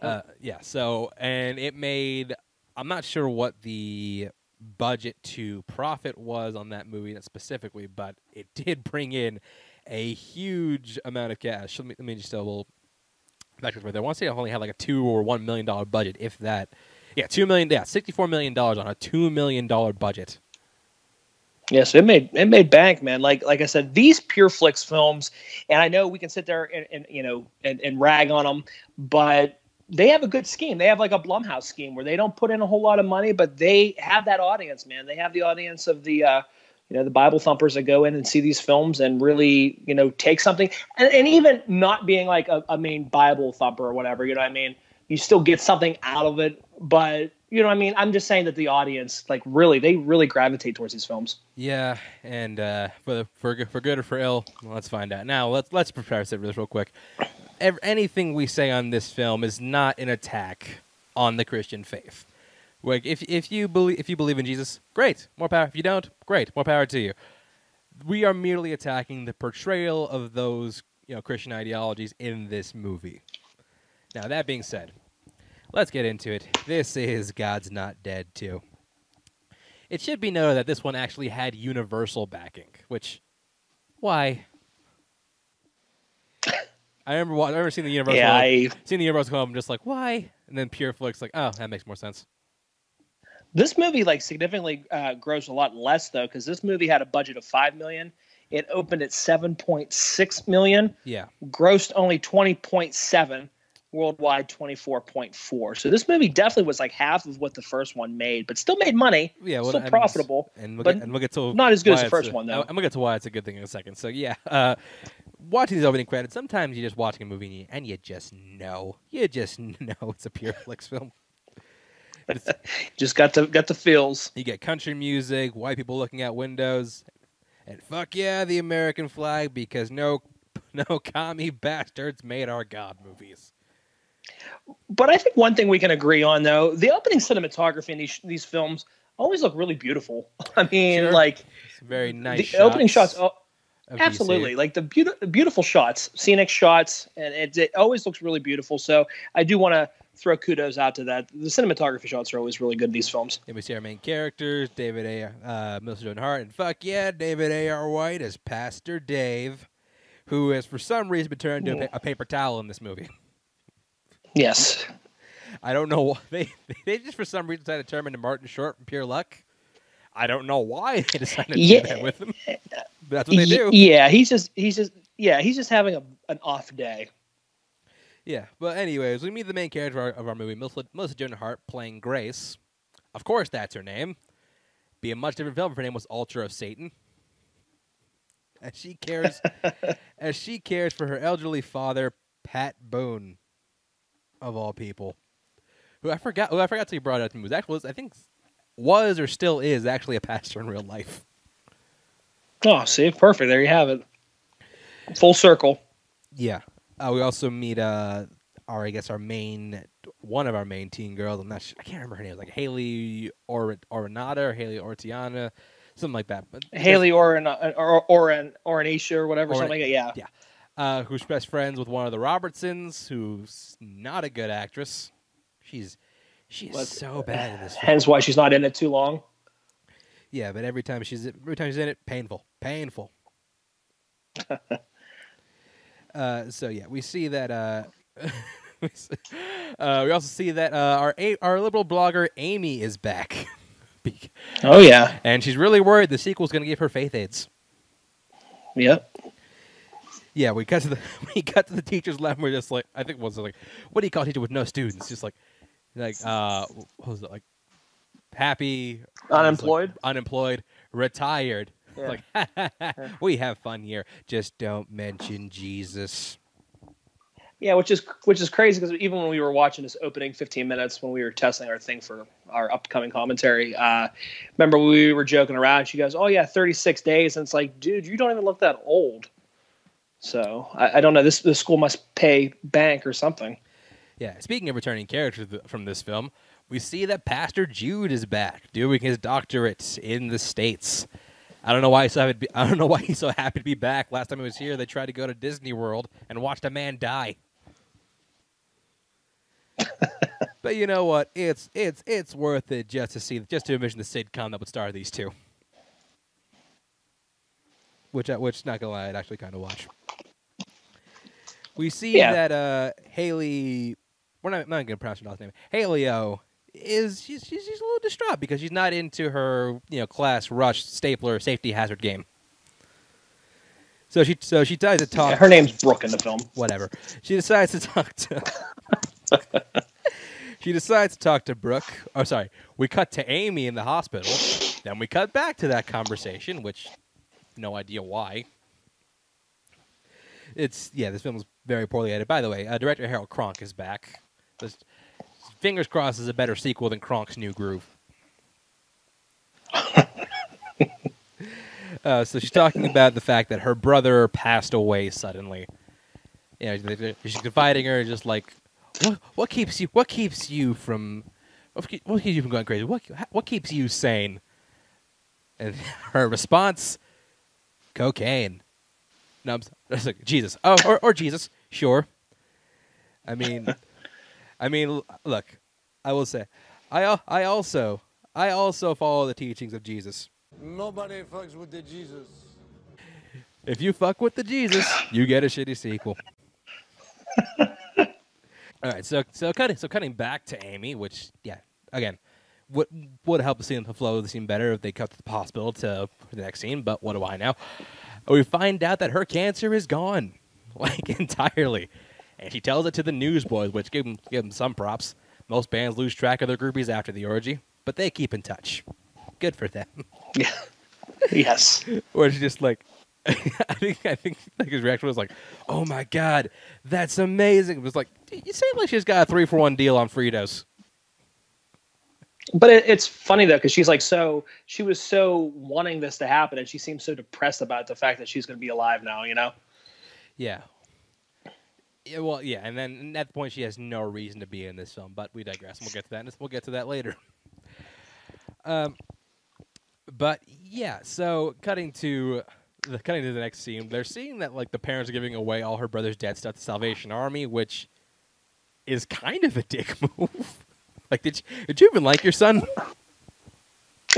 Uh, yeah. So, and it made. I'm not sure what the budget to profit was on that movie not specifically, but it did bring in a huge amount of cash. Let me, let me just little back right there. I want to say it only had like a two or one million dollar budget, if that. Yeah, two million. Yeah, sixty-four million dollars on a two million dollar budget. Yes, it made it made bank, man. Like like I said, these Pure Flix films, and I know we can sit there and, and you know and, and rag on them, but they have a good scheme. They have like a Blumhouse scheme where they don't put in a whole lot of money, but they have that audience, man. They have the audience of the uh, you know the Bible thumpers that go in and see these films and really you know take something, and, and even not being like a, a main Bible thumper or whatever. You know what I mean? You still get something out of it, but you know what I mean? I'm just saying that the audience, like, really, they really gravitate towards these films. Yeah, and uh, for for for good or for ill, let's find out. Now, let's let's prepare this real quick ev- anything we say on this film is not an attack on the Christian faith. Like if if you believe if you believe in Jesus, great, more power. If you don't, great, more power to you. We are merely attacking the portrayal of those you know Christian ideologies in this movie. Now that being said, let's get into it. This is God's Not Dead too. It should be noted that this one actually had universal backing, which why I remember I remember seeing the Universal. Yeah, I seeing the Universal come. I'm just like, why? And then Pure Flix, like, oh, that makes more sense. This movie like significantly uh, grossed a lot less though, because this movie had a budget of five million. It opened at seven point six million. Yeah, grossed only twenty point seven. Worldwide, twenty four point four. So this movie definitely was like half of what the first one made, but still made money. Yeah, well, still and, profitable. And we'll, get, and we'll get to not as good as the first a, one though. I'm gonna get to why it's a good thing in a second. So yeah, uh, watching these opening credits, sometimes you're just watching a movie and you, and you just know, you just know it's a pure Flix film. just got the got the feels. You get country music, white people looking out windows, and fuck yeah, the American flag because no, no commie bastards made our God movies. But I think one thing we can agree on, though, the opening cinematography in these these films always look really beautiful. I mean, sure. like it's very nice. The shots opening shots, oh, absolutely, like the beautiful, beautiful shots, scenic shots, and it, it always looks really beautiful. So I do want to throw kudos out to that. The cinematography shots are always really good in these films. And we see our main characters, David A. Uh, Joan Hart, and fuck yeah, David A. R. White as Pastor Dave, who has for some reason been turned into a, a paper towel in this movie. Yes. I don't know why they they just for some reason decided to turn him into Martin Short from pure luck. I don't know why they decided to yeah. do that with him. But that's what they do. Yeah, he's just he's just yeah he's just having a, an off day. Yeah, but anyways, we meet the main character of our, of our movie, Melissa, Melissa Joan Hart, playing Grace. Of course, that's her name. Be a much different film if her name was Altar of Satan. As she cares, as she cares for her elderly father, Pat Boone of all people, who I forgot. Who I forgot to brought up to me was actually was, I think was or still is actually a pastor in real life. Oh, see, perfect. There you have it. Full circle. Yeah. Uh, we also meet uh, our I guess our main one of our main teen girls. I'm not sure, I can't remember her name. Like Haley or Orinata or Haley Ortiana, something like that. But Haley Orin or Orin Orinacia or whatever, something like that. Yeah. Yeah uh, who's best friends with one of the Robertsons, who's not a good actress. She's she's well, so bad in this. Film. Hence why she's not in it too long. Yeah, but every time she's every time she's in it, painful, painful. uh, so yeah, we see that. Uh, uh, we also see that uh, our our liberal blogger Amy is back. oh yeah, and she's really worried the sequel's going to give her faith aids. Yep yeah, we got to the we got to the teacher's lab. And we're just like, I think it was like, what do you call a teacher with no students? Just like, like, uh, what was it like? Happy, unemployed, like, unemployed, retired. Yeah. Like, we have fun here. Just don't mention Jesus. Yeah, which is which is crazy because even when we were watching this opening 15 minutes when we were testing our thing for our upcoming commentary, uh, remember we were joking around. She goes, "Oh yeah, 36 days," and it's like, dude, you don't even look that old. So I, I don't know. This the school must pay bank or something. Yeah. Speaking of returning characters from this film, we see that Pastor Jude is back doing his doctorate in the states. I don't know why he's so happy. Be, I don't know why he's so happy to be back. Last time he was here, they tried to go to Disney World and watched a man die. but you know what? It's it's it's worth it just to see just to envision the sitcom that would star these two. Which I, which not gonna lie, I'd actually kind of watch. We see Yeah. that uh Haley, we're not not gonna pronounce her last name. Haley O is she's, she's she's a little distraught because she's not into her you know class rush stapler safety hazard game. So she so she tries to talk Yeah, her name's Brooke in the film. whatever. She decides to talk to. she decides to talk to Brooke. Oh, sorry. We cut to Amy in the hospital. Then we cut back to that conversation, which no idea why. It's yeah. This film is very poorly edited. By the way, uh, director Harold Cronk is back. This, fingers crossed is a better sequel than Kronk's New Groove. Uh, so she's talking about the fact that her brother passed away suddenly. Yeah, they- they- she's confiding her, just like, what, what keeps you? What keeps you from? What what keeps you from going crazy? What what keeps you sane? And her response, cocaine. No, I'm s- I like Jesus. Oh, or, or Jesus. Sure. I mean, I mean, look. I will say, I uh, I also I also follow the teachings of Jesus. Nobody fucks with the Jesus. If you fuck with the Jesus, you get a shitty sequel. All right, so so cutting so cutting back to Amy, which yeah, again, would would help the scene the flow of the scene better if they cut the hospital to the next scene. But what do I know? We find out that her cancer is gone, like entirely, and she tells it to the newsboys, which give them give them some props. Most bands lose track of their groupies after the orgy, but they keep in touch. Good for them. Yeah. yes. Or it's just like, I think I think like his reaction was like, "Oh my god, that's amazing!" It was like, "You seem like she's got a three for one deal on Fritos." But it, it's funny though because she's like so she was so wanting this to happen, and she seems so depressed about the fact that she's going to be alive now. You know. Yeah. Yeah, well, yeah, and then at that point she has no reason to be in this film, but we digress. We'll get to that. We'll get to that later. Um, but yeah, so cutting to the cutting to the next scene, they're seeing that like the parents are giving away all her brother's dead stuff to Salvation Army, which is kind of a dick move. Like, did you, did you even like your son?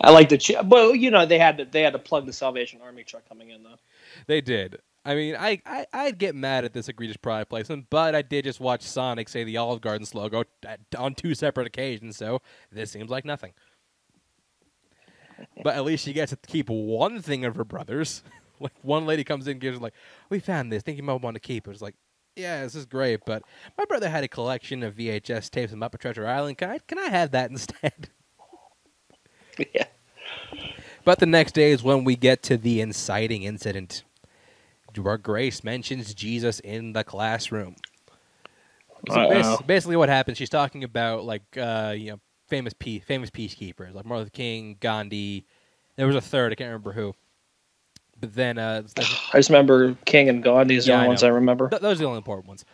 I like the, ch- well, you know, they had to they had to plug the Salvation Army truck coming in though. They did. I mean, I, I I'd get mad at this egregious product placement, but I did just watch Sonic say the Olive Garden's logo on two separate occasions, so this seems like nothing. But at least she gets to keep one thing of her brother's. like one lady comes in and gives her like, "We found this. Think you might want to keep it." It's like, "Yeah, this is great, but my brother had a collection of VHS tapes of Muppet Treasure Island. Can I can I have that instead?" yeah. But the next day is when we get to the inciting incident, where Grace mentions Jesus in the classroom. So bas- basically, what happens? She's talking about like uh, you know famous peace famous peacekeepers like Martin Luther King, Gandhi. There was a third, I can't remember who. But then uh, I just remember King and God. These are the I ones know. I remember. th- those are the only important ones.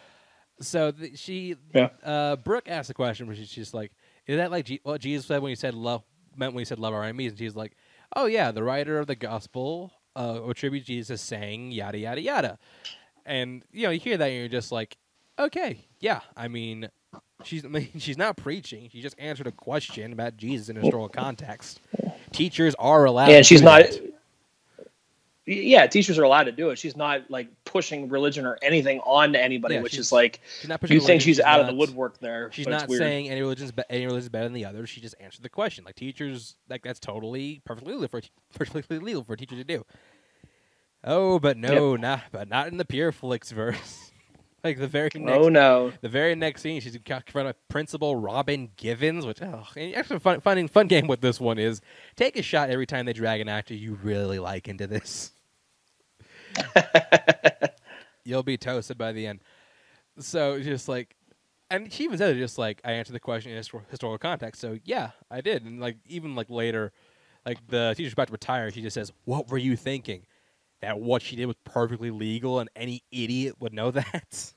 So th- she, Yeah. uh, Brooke asked a question, where she's just like, "Is that like Je- what Jesus said when he said love meant when he said love our enemies?" And she's like, "Oh yeah, the writer of the gospel uh, attributes Jesus saying yada yada yada," and you know you hear that and you're just like, "Okay, yeah." I mean, she's I mean, she's not preaching; she just answered a question about Jesus in historical context. Teachers are allowed. Yeah, she's not. that. Yeah, teachers are allowed to do it. She's not like pushing religion or anything on to anybody, Yeah, which is like She's not you think religion, she's out of the woodwork there. She's not saying any religion's be- any religion's better than the other. She just answered the question. Like teachers, like that's totally perfectly legal for a perfectly legal for a teacher to do. Oh, but no, not but not in the Pure Flix verse. Like the very oh, next, Oh no. the very next scene, she's confronted by Principal Robin Givens, which oh, and actually fun, fun fun game with this one is take a shot every time they drag an actor you really like into this. You'll be toasted by the end. so just like, and she even said it just like I answered the question in histor- historical context. So yeah, I did, and like even like later, like the teacher's about to retire, she just says, "What were you thinking? That what she did was perfectly legal, and any idiot would know that."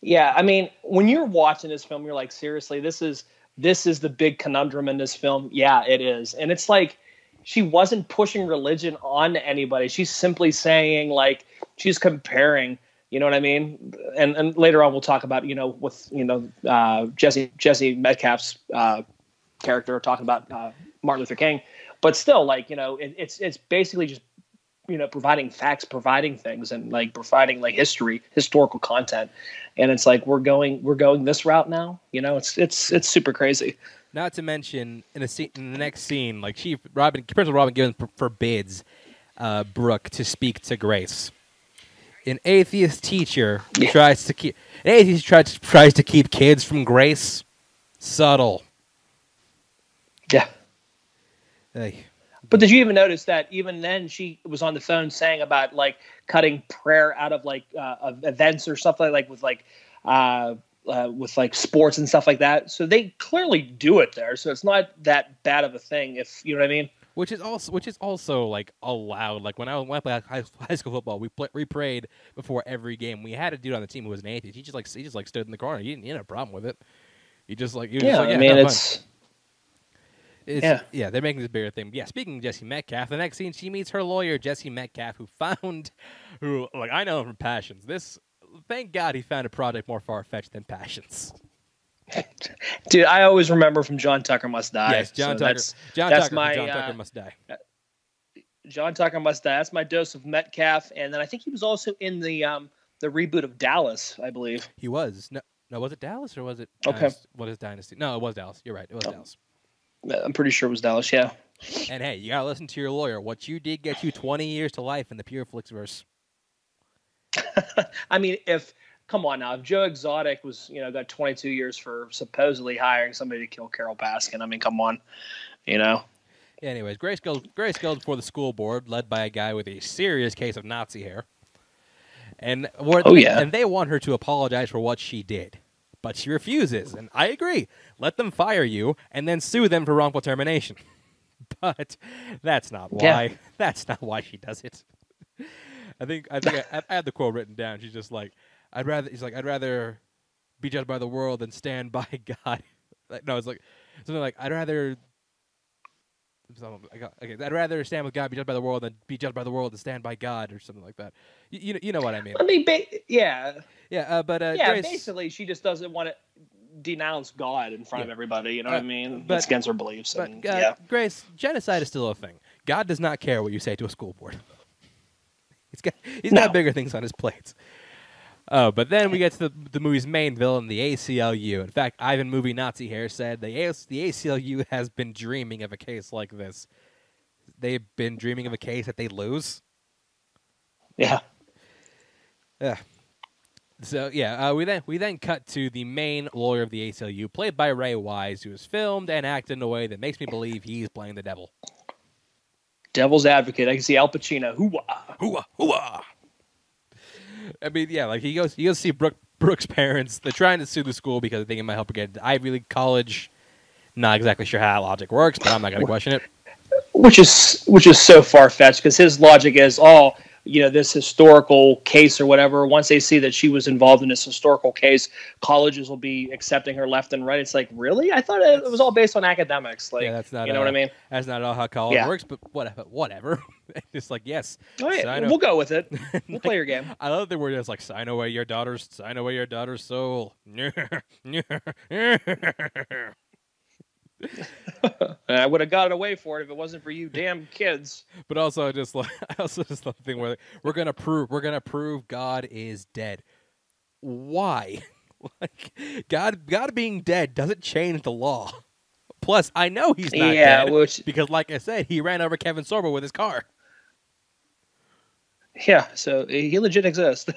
Yeah, I mean, when you're watching this film, you're like, seriously, this is this is the big conundrum in this film. Yeah, it is, and it's like she wasn't pushing religion on anybody. She's simply saying like she's comparing. You know what I mean? And and later on we'll talk about you know with you know uh, Jesse Jesse Metcalfe's uh, character talking about uh, Martin Luther King, but still like you know it, it's it's basically just you know providing facts, providing things, and like providing like history, historical content. And it's like we're going we're going this route now. You know, it's it's it's super crazy. Not to mention in the scene, in the next scene, like Chief Robin, Principal Robin Givens forbids uh, Brooke to speak to Grace. An atheist teacher Yeah. tries to keep an atheist tries tries to keep kids from Grace. Subtle. Yeah. Hey. But did you even notice that even then she was on the phone saying about like cutting prayer out of like uh, of events or something like with like uh, uh, with like sports and stuff like that. So they clearly do it there. So it's not that bad of a thing if you know what I mean. Which is also which is also like allowed. Like when I went play high, high school football, we play, we prayed before every game. We had a dude on the team who was an atheist. He just like he just like stood in the corner. He didn't, he didn't have a problem with it. He just like he was Yeah, just like, I yeah mean have fun." It's It's, Yeah. yeah, they're making this bigger thing. Yeah, speaking of Jesse Metcalfe, the next scene she meets her lawyer Jesse Metcalfe, who found, who like I know him from Passions. This, thank God, he found a project more far fetched than Passions. dude. I always remember from John Tucker Must Die. yes, John So Tucker. that's- John that's Tucker. my, John uh, Tucker must die. John Tucker Must Die. That's my dose of Metcalfe, and then I think he was also in the um the reboot of Dallas, I believe. He was no, no. Was it Dallas or was it? Okay. Dynasty? What is Dynasty? No, it was Dallas. You're right. It was Oh. Dallas. I'm pretty sure it was Dallas. Yeah. And hey, you gotta listen to your lawyer. What you did get you 20 years to life in the Pure Flixverse. I mean, if come on now, if Joe Exotic was you know got 22 years for supposedly hiring somebody to kill Carole Baskin, I mean, come on, you know. Anyways, Grace goes Grace goes before the school board, led by a guy with a serious case of Nazi hair. And Oh, yeah. and they want her to apologize for what she did. But she refuses, and I agree. Let them fire you and then sue them for wrongful termination. But that's not why. Yeah. That's not why she does it. I think I think I, I had the quote written down. She's just like, I'd rather. He's like, I'd rather be judged by the world than stand by God. Like, no, it's like something like I'd rather. Something- I got- Okay, I'd rather stand with God, be judged by the world, than be judged by the world and stand by God, or something like that. You, you, know, you know what I mean? I mean, ba- yeah, Yeah, uh, but uh, yeah. Grace, Basically, she just doesn't want to denounce God in front of everybody. You know Uh, what I mean? but- it's against her beliefs. but and, uh, yeah. Grace, genocide is still a thing. God does not care what you say to a school board. He's got he's No. got bigger things on his plate. Oh, but then we get to the, the movie's main villain, the ACLU. In fact, Ivan Movie Nazi Hair said the, AS, the ACLU has been dreaming of a case like this. They've been dreaming of a case that they lose. Yeah. Yeah. So yeah, uh, we then we then cut to the main lawyer of the ACLU, played by Ray Wise, who is filmed and acted in a way that makes me believe he's playing the devil. Devil's advocate. I can see Al Pacino. Hooah. Hooah, hooah. I mean, yeah, like he goes, he goes to see Brooke, Brooke's parents. They're trying to sue the school because they think it might help her get into Ivy League college. Not exactly sure how that logic works, but I'm not going to question it. which is which is so far fetched because his logic is oh you know this historical case or whatever once they see that she was involved in this historical case colleges will be accepting her left and right it's like really i thought it was all based on academics like yeah, that's not. you know what i mean That's not at all how college Yeah. works, but whatever. Whatever. it's like yes, oh, all right sign, we'll go with it we'll play your game I love the word that's like sign away your daughter's sign away your daughter's soul. i would have got it away for it if it wasn't for you damn kids but also I just like I also just love the thing where we're gonna prove we're gonna prove God is dead. Why? like God God being dead doesn't change the law. Plus, I know he's not yeah dead which because, like I said, he ran over Kevin Sorbo with his car. yeah so he legit exists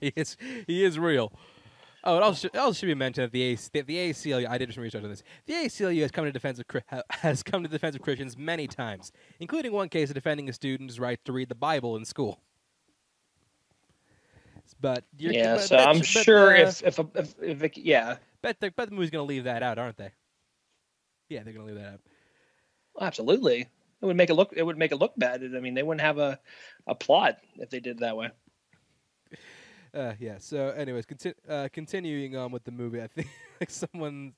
He is he is real. Oh, it also, it also should be mentioned that the, AC, that the ACLU. I did some research on this. The ACLU has come to defense of has come to defense of Christians many times, including one case of defending a student's right to read the Bible in school. But you're, yeah, but, so but- I'm but, sure uh, if if, if if it, yeah, bet the, bet the movie's gonna leave that out, aren't they? Yeah, they're gonna leave that out. absolutely, it would make it look it would make it look bad. I mean, they wouldn't have a a plot if they did it that way. Uh, yeah. So, anyways, conti- uh, continuing on with the movie, I think like someone,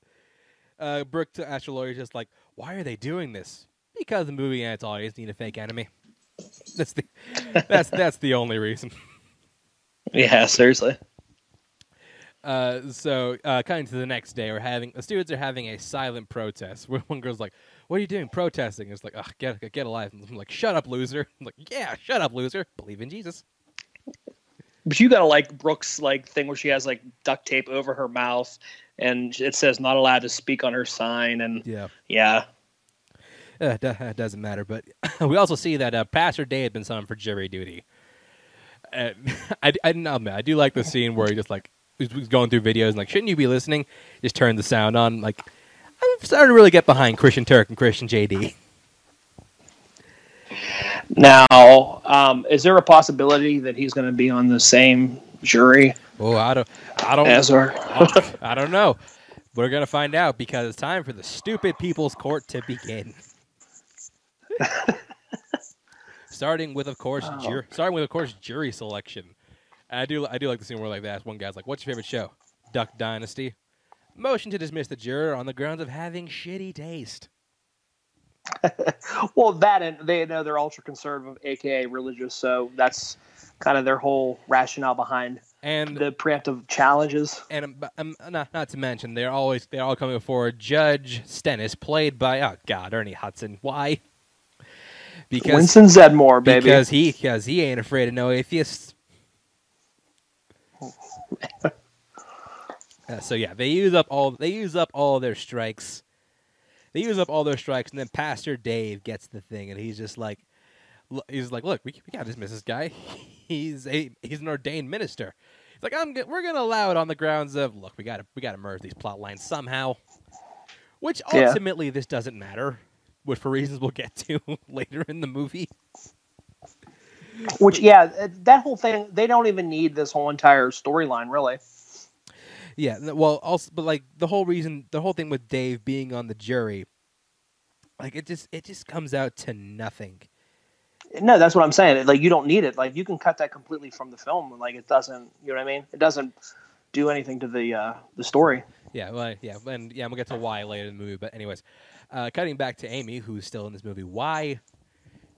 uh, Brooke to Lawyer is just like, why are they doing this? Because the movie and its audience need a fake enemy. That's the that's that's the only reason. Yeah, seriously. Uh, so, uh, coming to the next day, we're having the students are having a silent protest. Where one girl's like, "What are you doing protesting?" It's like, "Ugh, get get alive." And I'm like, "Shut up, loser!" I'm like, "Yeah, shut up, loser. Believe in Jesus." But you gotta like Brooks like thing where she has like duct tape over her mouth and it says not allowed to speak on her sign and Yeah. yeah. Uh, it doesn't matter. But we also see that uh, Pastor Day had been summoned for jury duty. And I, I, no, man, I do like the scene where he just like he's going through videos and like, shouldn't you be listening? Just turn the sound on. Like, I'm starting to really get behind Christian Turk and Christian JD. Now, um, is there a possibility that he's gonna be on the same jury Oh, I don't, I don't, as her? I don't know. We're gonna find out because it's time for the stupid people's court to begin. starting with, of course, Oh. starting with, of course, jury selection. I do, I do like the scene where like that one guy's like, "What's your favorite show?" Duck Dynasty. Motion to dismiss the juror on the grounds of having shitty taste. Well, that and they know they're ultra conservative, aka religious, so that's kind of their whole rationale behind And the preemptive challenges. and um, um, not not to mention they're always they're all coming before Judge Stennis, played by oh god Ernie Hudson. Why? Because Winston Zeddemore, baby. because he because he ain't afraid of no atheists. Uh, so yeah, they use up all they use up all their strikes. They use up all their strikes, and then Pastor Dave gets the thing, and he's just like, he's like, look, we, we gotta dismiss this guy. He's a he's an ordained minister. He's like, I'm we're gonna allow it on the grounds of look, we gotta we gotta merge these plot lines somehow. Which Yeah. ultimately this doesn't matter, which for reasons we'll get to later in the movie. Which, yeah, that whole thing, they don't even need this whole entire storyline, really. Yeah, well, also, but like the whole reason, the whole thing with Dave being on the jury, like it just it just comes out to nothing. No, that's what I'm saying. Like, you don't need it. Like, you can cut that completely from the film. Like, it doesn't, you know what I mean? It doesn't do anything to the uh, the story. Yeah, well, yeah, and yeah, we'll get to why later in the movie. But anyways, uh, cutting back to Amy, who's still in this movie. Why?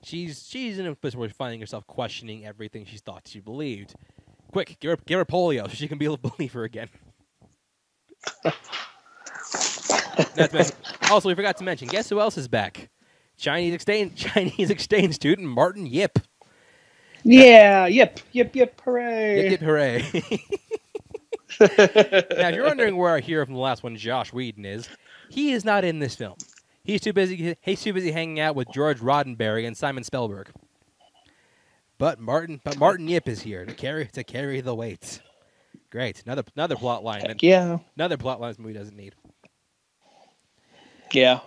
She's she's in a place where she's finding herself questioning everything she thought she believed. Quick, give her give her polio so she can be a believer again. Also, we forgot to mention. Guess who else is back? Chinese exchange Chinese exchange student Martin Yip. Yeah, yip, yip, yip, hooray. Yip yip hooray! now, if you're wondering where our hero from the last one, Josh Whedon, is, he is not in this film. He's too busy. He's too busy hanging out with George Roddenberry and Simon Spellberg. But Martin, but Martin Yip is here to carry to carry the weight. Great, another another plot line. that- yeah, Another plot line this movie doesn't need. yeah.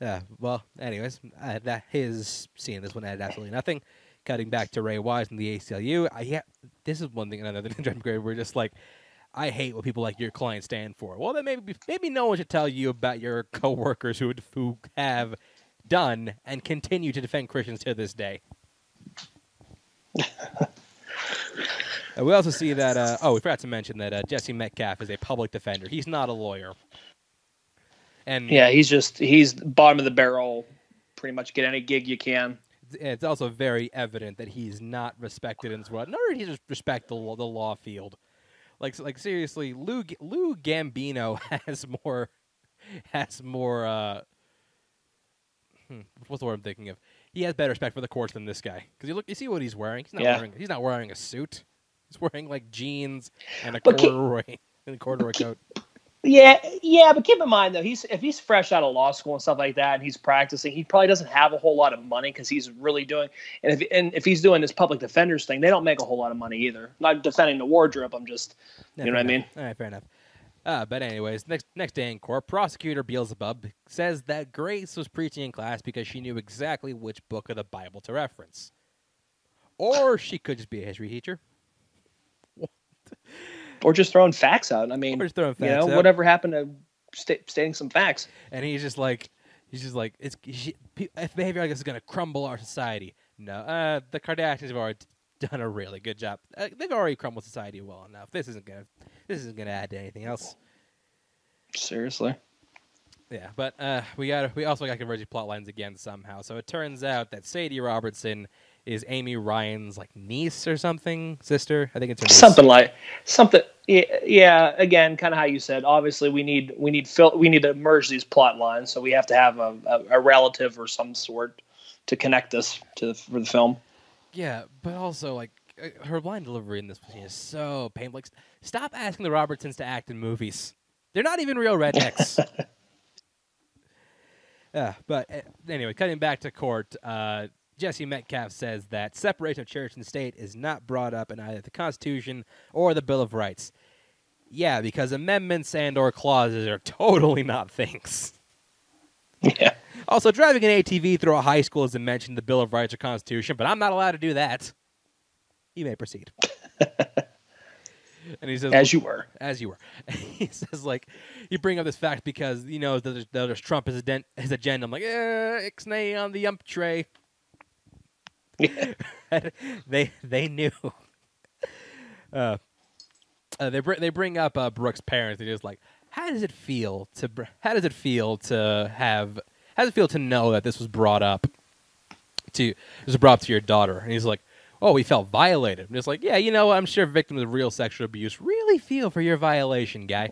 Uh, well, anyways, uh, that his scene this one added absolutely nothing. Cutting back to Ray Wise and the ACLU, I yeah, this is one thing another thing. We're just like, I hate what people like your client stand for. Well, then maybe maybe no one should tell you about your coworkers who who have done and continue to defend Christians to this day. Uh, we also see that. Uh, oh, we forgot to mention that uh, Jesse Metcalfe is a public defender. He's not a lawyer. And Yeah, he's just, he's bottom of the barrel. Pretty much get any gig you can. it's- also very evident that he's not respected in this world, nor did he just respect the law, the law field. Like, like seriously, Lou Lou Gambino has more has more. Uh, hmm, what's the word I'm thinking of? He has better respect for the courts than this guy. Because you look, you see what he's wearing. He's not Yeah. wearing. He's not wearing a suit. He's wearing like jeans and a But keep- corduroy and a corduroy coat. Yeah, yeah, but keep in mind though, he's if he's fresh out of law school and stuff like that, and he's practicing, he probably doesn't have a whole lot of money because he's really doing. And if and if he's doing this public defenders thing, they don't make a whole lot of money either. Not defending the wardrobe. I'm just, Yeah, you know what I mean? All right, fair enough. Uh, but anyways, next next day in court, prosecutor Beelzebub says that Grace was preaching in class because she knew exactly which book of the Bible to reference, or she could just be a history teacher. Or just throwing facts out. I mean, Or just throwing you know, facts out. whatever happened to sta- stating some facts? and he's just like, he's just like, it's if behavior like this is gonna crumble our society. No, uh, the Kardashians have already done a really good job. Uh, they've already crumbled society well enough. This isn't gonna, this isn't gonna add to anything else. Seriously. Yeah, but uh, we got we also got converging plot lines again somehow. So it turns out that Sadie Robertson is Amy Ryan's like niece or something, sister. I think it's her niece. Something like something. Yeah, yeah again, kind of how you said. Obviously, we need we need fill, we need to merge these plot lines, so we have to have a, a, a relative or some sort to connect us to the, for the film. Yeah, but also like uh, her line delivery in this is so painful. Like, stop asking the Robertsons to act in movies. They're not even real rednecks. Yeah, but uh, anyway, cutting back to court, uh, Jesse Metcalfe says that separation of church and state is not brought up in either the Constitution or the Bill of Rights. Yeah, because amendments and or clauses are totally not things. Yeah. Also, driving an ATV through a high school isn't mentioned in the Bill of Rights or Constitution, but I'm not allowed to do that. You may proceed. and he says, As you were. as you were. he says like you bring up this fact because you know that there's, that there's Trump his, aden- his agenda. I'm like, eh, ixnay on the ump tray. they they knew. Uh, uh, they br- they bring up uh, Brooke's parents. They're just like, how does it feel to br- how does it feel to have how does it feel to know that this was brought up to was brought up to your daughter? And he's like, oh, we felt violated. And it's like, yeah, you know, I'm sure victims of real sexual abuse really feel for your violation, guy.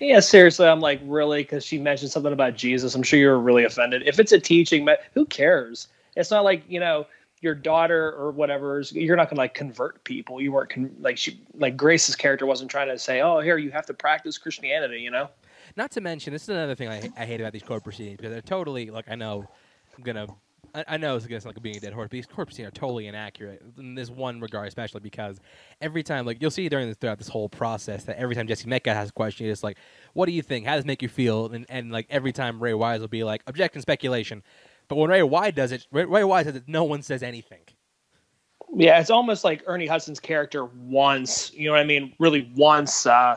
Yeah, seriously, I'm like, really? Because she mentioned something about Jesus. I'm sure you were really offended. If it's a teaching, who cares? It's not like you know your daughter or whatever. is- You're not gonna like convert people. You weren't con- like she like Grace's character wasn't trying to say, oh, here you have to practice Christianity. You know? Not to mention, this is another thing I, I hate about these court proceedings because they're totally like I know I'm gonna I, know it's sound like being a dead horse, but these court proceedings are totally inaccurate in this one regard, especially because every time like you'll see during this throughout this whole process that every time Jesse Metcalfe has a question, it's like, what do you think? How does it make you feel? And and like every time Ray Wise will be like, objection, speculation. But when Ray Wise does it, Ray, Ray Wise does it, no one says anything. Yeah, it's almost like Ernie Hudson's character wants, you know what I mean? Really wants, uh,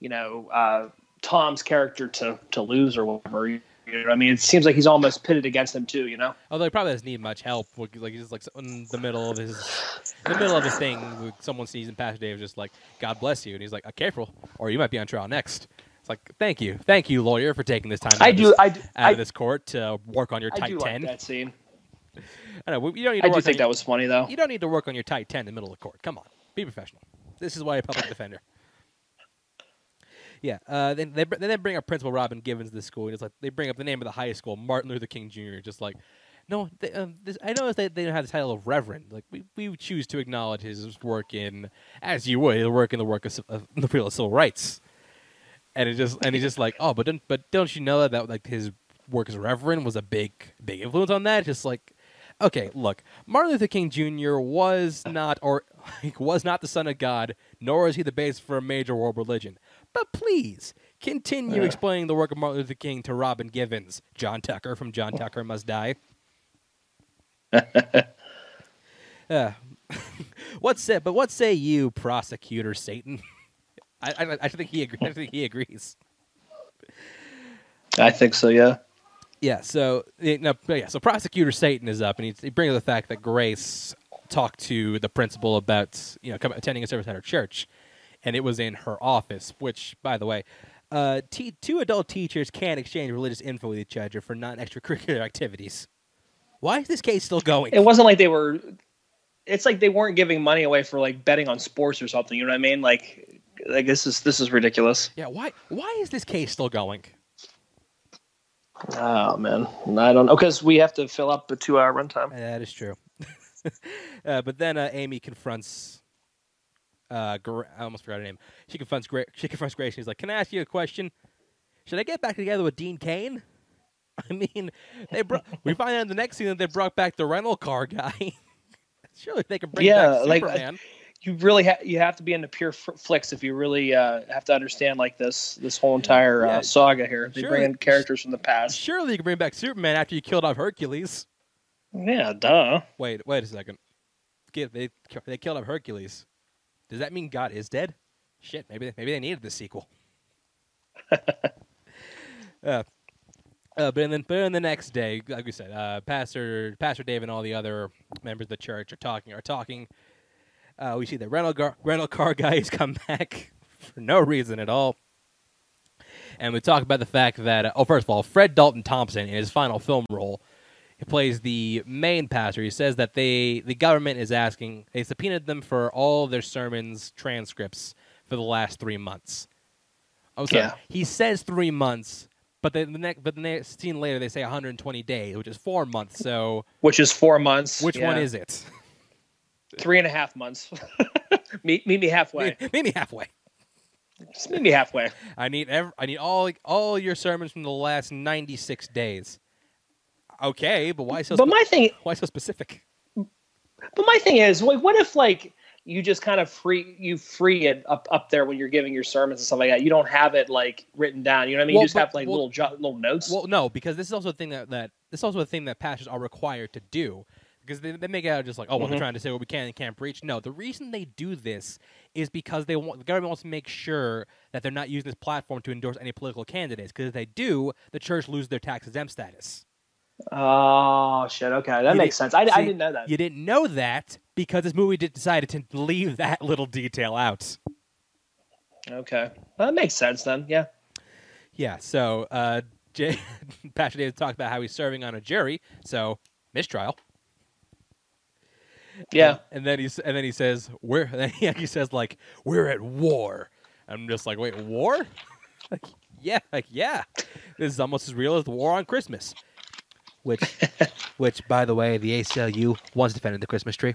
you know, uh, Tom's character to to lose or whatever. You know what I mean? It seems like he's almost pitted against him too. You know? Although he probably doesn't need much help. Like he's just like in the middle of his in the middle of his thing, someone sees him, past Dave, just like God bless you, and he's like, careful, or you might be on trial next. It's like, thank you, thank you, lawyer, for taking this time. I out of do, this- I, do- out I, of this court to work on your I tight do ten. like that scene. I know you don't need to I work do think your- that was funny though. you don't need to work on your tight ten in the middle of the court. Come on, be professional. This is why a public defender. Yeah, uh, then they then they bring up Principal Robin Givens to the school, and it's like they bring up the name of the high school, Martin Luther King Jr. Just like, no, they, um, this, I noticed they they don't have the title of Reverend. Like we, we choose to acknowledge his work in, as you would, his work in the work of, of the field of civil rights. And it just and he's just like, oh, but don't, but don't you know that, that like his work as Reverend was a big big influence on that? Just like, okay, look, Martin Luther King Jr. was not or like, was not the son of God, nor is he the base for a major world religion. But please continue Yeah. explaining the work of Martin Luther King to Robin Givens, John Tucker from John Tucker Must Die. Uh, what say? But what say you, prosecutor Satan? I, I, I think he agree, I think he agrees. I think so. Yeah. Yeah. So eh, no, yeah. So prosecutor Satan is up, and he, he brings up the fact that Grace talked to the principal about you know come, attending a service at her church, and it was in her office. Which, by the way, uh, te- two adult teachers can't exchange religious info with each other for non-extracurricular activities. Why is this case still going? It wasn't like they were. It's like they weren't giving money away for like betting on sports or something. You know what I mean? Like, like this is this is ridiculous. yeah. Why? Why is this case still going? Oh man, I don't know because we have to fill up the two-hour runtime. That is true. uh, but then uh, Amy confronts. Uh, Gra- I almost forgot her name. She confronts Gra- She confronts Grace. She's like, "Can I ask you a question? Should I get back together with Dean Cain?" I mean, they brought. we find out in the next scene that they brought back the rental car guy. Surely they can bring Yeah, back like, Superman. You really ha- you have to be into pure f- Flix if you really uh, have to understand like this this whole entire uh, Yeah. saga here. They Sure. bring in characters from the past. Surely you can bring back Superman after you killed off Hercules. Yeah, duh. Wait, wait a second. They they killed off Hercules. Does that mean God is dead? Shit, maybe maybe they needed the sequel. uh, uh, but then, but then the next day, like we said, uh, Pastor Pastor Dave and all the other members of the church are talking. Are talking. Uh, we see the rental gar- rental car guys come back for no reason at all, and we talk about the fact that uh, oh, first of all, Fred Dalton Thompson in his final film role, he plays the main pastor. He says that they the government is asking they subpoenaed them for all their sermons transcripts for the last three months. Oh, sorry. Yeah. He says three months, but then the next, but the next scene later they say 120 days, which is four months. So Which is four months. which one is it? Three and a half months. meet, meet me halfway. Meet, meet me halfway. Just meet me halfway. I need ev- I need all all your sermons from the last 96 days. Okay, but why so? But spe- my thing, why so specific? but my thing is, like, what if like you just kind of free you free it up up there when you're giving your sermons and stuff like that? You don't have it like written down. You know what I mean? Well, you just but- have like well- little jo- little notes. Well, no, because this is also a thing that, that this is also a thing that pastors are required to do. Because they, they make it out just like, oh, well, they're Mhm. trying to say what we can and can't preach. No, the reason they do this is because they want the government wants to make sure that they're not using this platform to endorse any political candidates. Because if they do, the church loses their tax exempt status. oh shit. Okay, that You makes sense. I, I didn't know that. You didn't know that because this movie did, decided to leave that little detail out. Okay, well, that makes sense then. Yeah. Yeah. So, uh, Jay, Pastor David talked about how he's serving on a jury, so mistrial. Yeah. And then he's and then he says, "We're." And then he he says like, "We're at war." I'm just like, "Wait, war?" like, yeah, like yeah. This is almost as real as the war on Christmas. Which, which, by the way, the ACLU once defended the Christmas tree.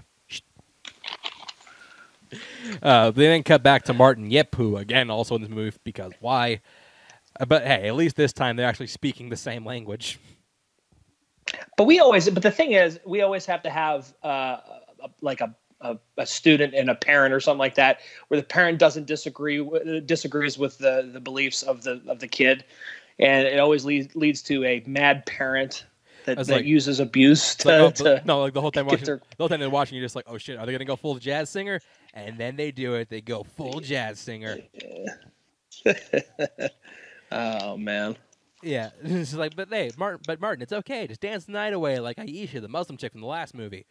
Uh, they then cut back to Martin Yip, who again also in this movie because why? Uh, But hey, at least this time they're actually speaking the same language. But we always, but the thing is, we always have to have uh, a, like a, a a student and a parent or something like that, where the parent doesn't disagree with, disagrees with the the beliefs of the of the kid, and it always leads leads to a mad parent that, that like- uses abuse It's like, to, oh, to no, like the whole time watching, their- the whole time they're watching, you're just like, oh shit, are they gonna go full jazz singer? And then they do it. They go full jazz singer. oh man. Yeah, it's like, but hey, Martin, but Martin, it's okay. Just dance the night away like Aisha, the Muslim chick from the last movie.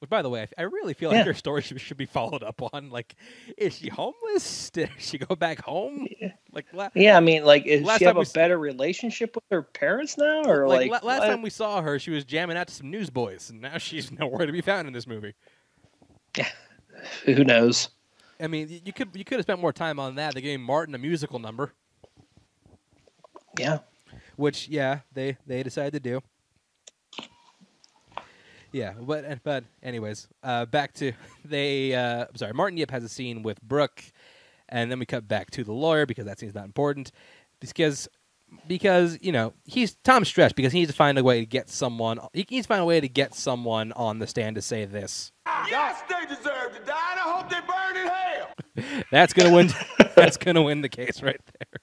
Which, by the way, I, I really feel like her story should, should be followed up on. Like, is she homeless? Did she go back home? Like, la- Yeah, I mean, like, does Last she have a we s- better relationship with her parents now, or like, like, la- last what? time we saw her, she was jamming out to some newsboys, and now she's nowhere to be found in this movie. Yeah, who knows? I mean, you could you could have spent more time on that. They gave Martin a musical number. Yeah, which yeah they they decided to do yeah but but anyways uh back to they uh i'm sorry martin yip has a scene with brooke and then we cut back to the lawyer because that scene's not important because because you know he's tom's stressed because he needs to find a way to get someone he needs to find a way to get someone on the stand to say this Yes, they deserve to die, and I hope they burn in hell. that's gonna win that's gonna win the case right there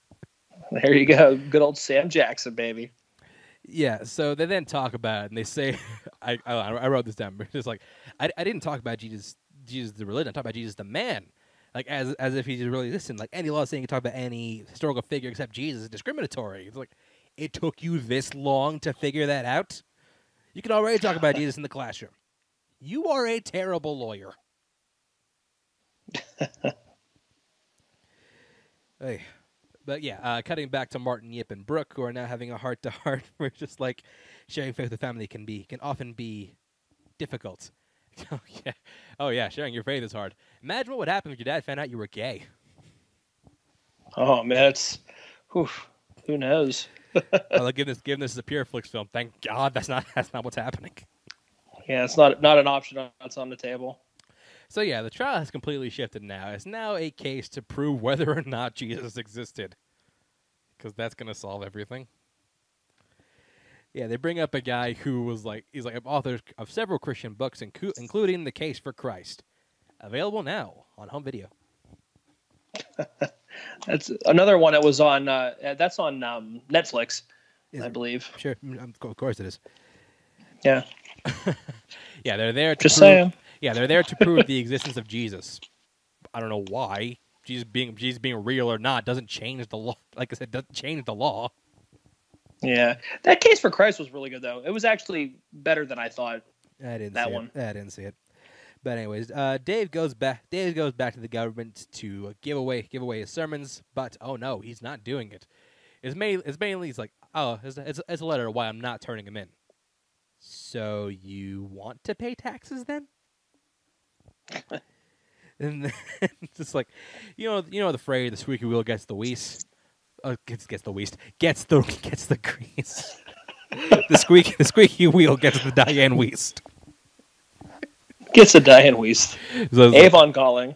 there you go. Good old Sam Jackson, baby. Yeah, so they then talk about it, and they say, I, I I wrote this down. But it's like I, I didn't talk about Jesus Jesus the religion. I talked about Jesus the man, like as as if he's really listen. Like any law saying you talk about any historical figure except Jesus is discriminatory. It's like it took you this long to figure that out. You can already talk about Jesus in the classroom. You are a terrible lawyer. hey. But yeah, uh, cutting back to Martin Yip and Brooke, who are now having a heart to heart, we're just like sharing faith with family can be can often be difficult. oh yeah, oh yeah, sharing your faith is hard. Imagine what would happen if your dad found out you were gay. Oh man, it's oof, who knows? oh, like, given this given this is a pure Flix film, thank God that's not that's not what's happening. Yeah, it's not not an option that's on the table. So yeah, the trial has completely shifted now. It's now a case to prove whether or not Jesus existed, because that's gonna solve everything. Yeah, they bring up a guy who was like he's like an author of several Christian books, inclu- including The Case for Christ, available now on home video. That's another one that was on. Uh, that's on um, Netflix, Is I believe. Sure, mm, of course it is. Yeah, Yeah, they're there to just prove, saying. Yeah, they're there to prove the existence of Jesus. I don't know why. Jesus being Jesus being real or not doesn't change the law. Like I said, doesn't change the law. Yeah, that case for Christ was really good though. It was actually better than I thought. I didn't That see one. It. I didn't see it. But anyways, uh, Dave goes back. Dave goes back to the government to give away give away his sermons. But oh no, he's not doing it. It's mainly it's mainly he's like oh it's a, it's, it's a letter why I'm not turning him in. So you want to pay taxes then? and then it's just like you know you know the phrase the squeaky wheel gets the grease. Uh, gets gets the grease gets the gets the grease. the squeak the squeaky wheel gets the Dianne Wiest. Gets a Dianne Wiest. So it's like- Avon calling.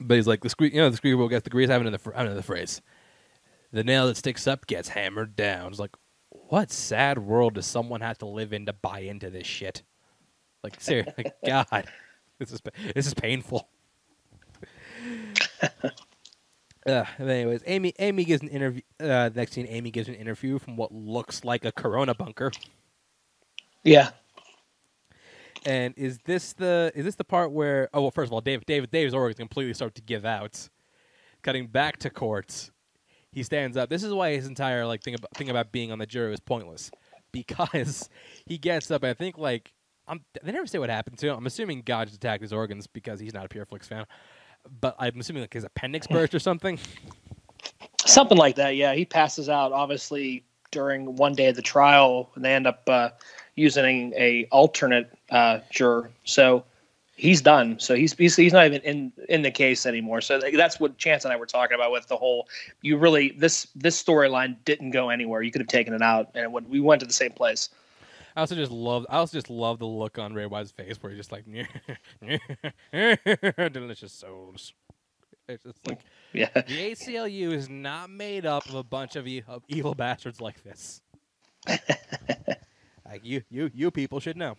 but he's like the squeak, you know, the squeaky wheel gets the grease. I have another, fr- I have another phrase. The nail that sticks up gets hammered down. It's like, what sad world does someone have to live in to buy into this shit? Like, seriously, God, this is this is painful. Uh, anyways, Amy Amy gives an interview. Uh, next scene, Amy gives an interview from what looks like a Corona bunker. Yeah. And is this the is this the part where oh well first of all Dave David Dave's organs completely start to give out, cutting back to court, he stands up. This is why his entire like thing about thing about being on the jury was pointless, because he gets up and I think like I'm they never say what happened to him. I'm assuming God just attacked his organs because he's not a Pure Flix fan, but I'm assuming like his appendix burst or something. Something like that, yeah. He passes out obviously during one day of the trial, and they end up uh, using a alternate uh, juror. So he's done. So he's he's, he's not even in in the case anymore. So that's what Chance and I were talking about with the whole. You really this this storyline didn't go anywhere. You could have taken it out, and it would, we went to the same place. I also just love I also just love the look on Ray Wise' face where he's just like delicious souls. It's just like Yeah, the ACLU is not made up of a bunch of, e- of evil bastards like this. like you, you, you people should know.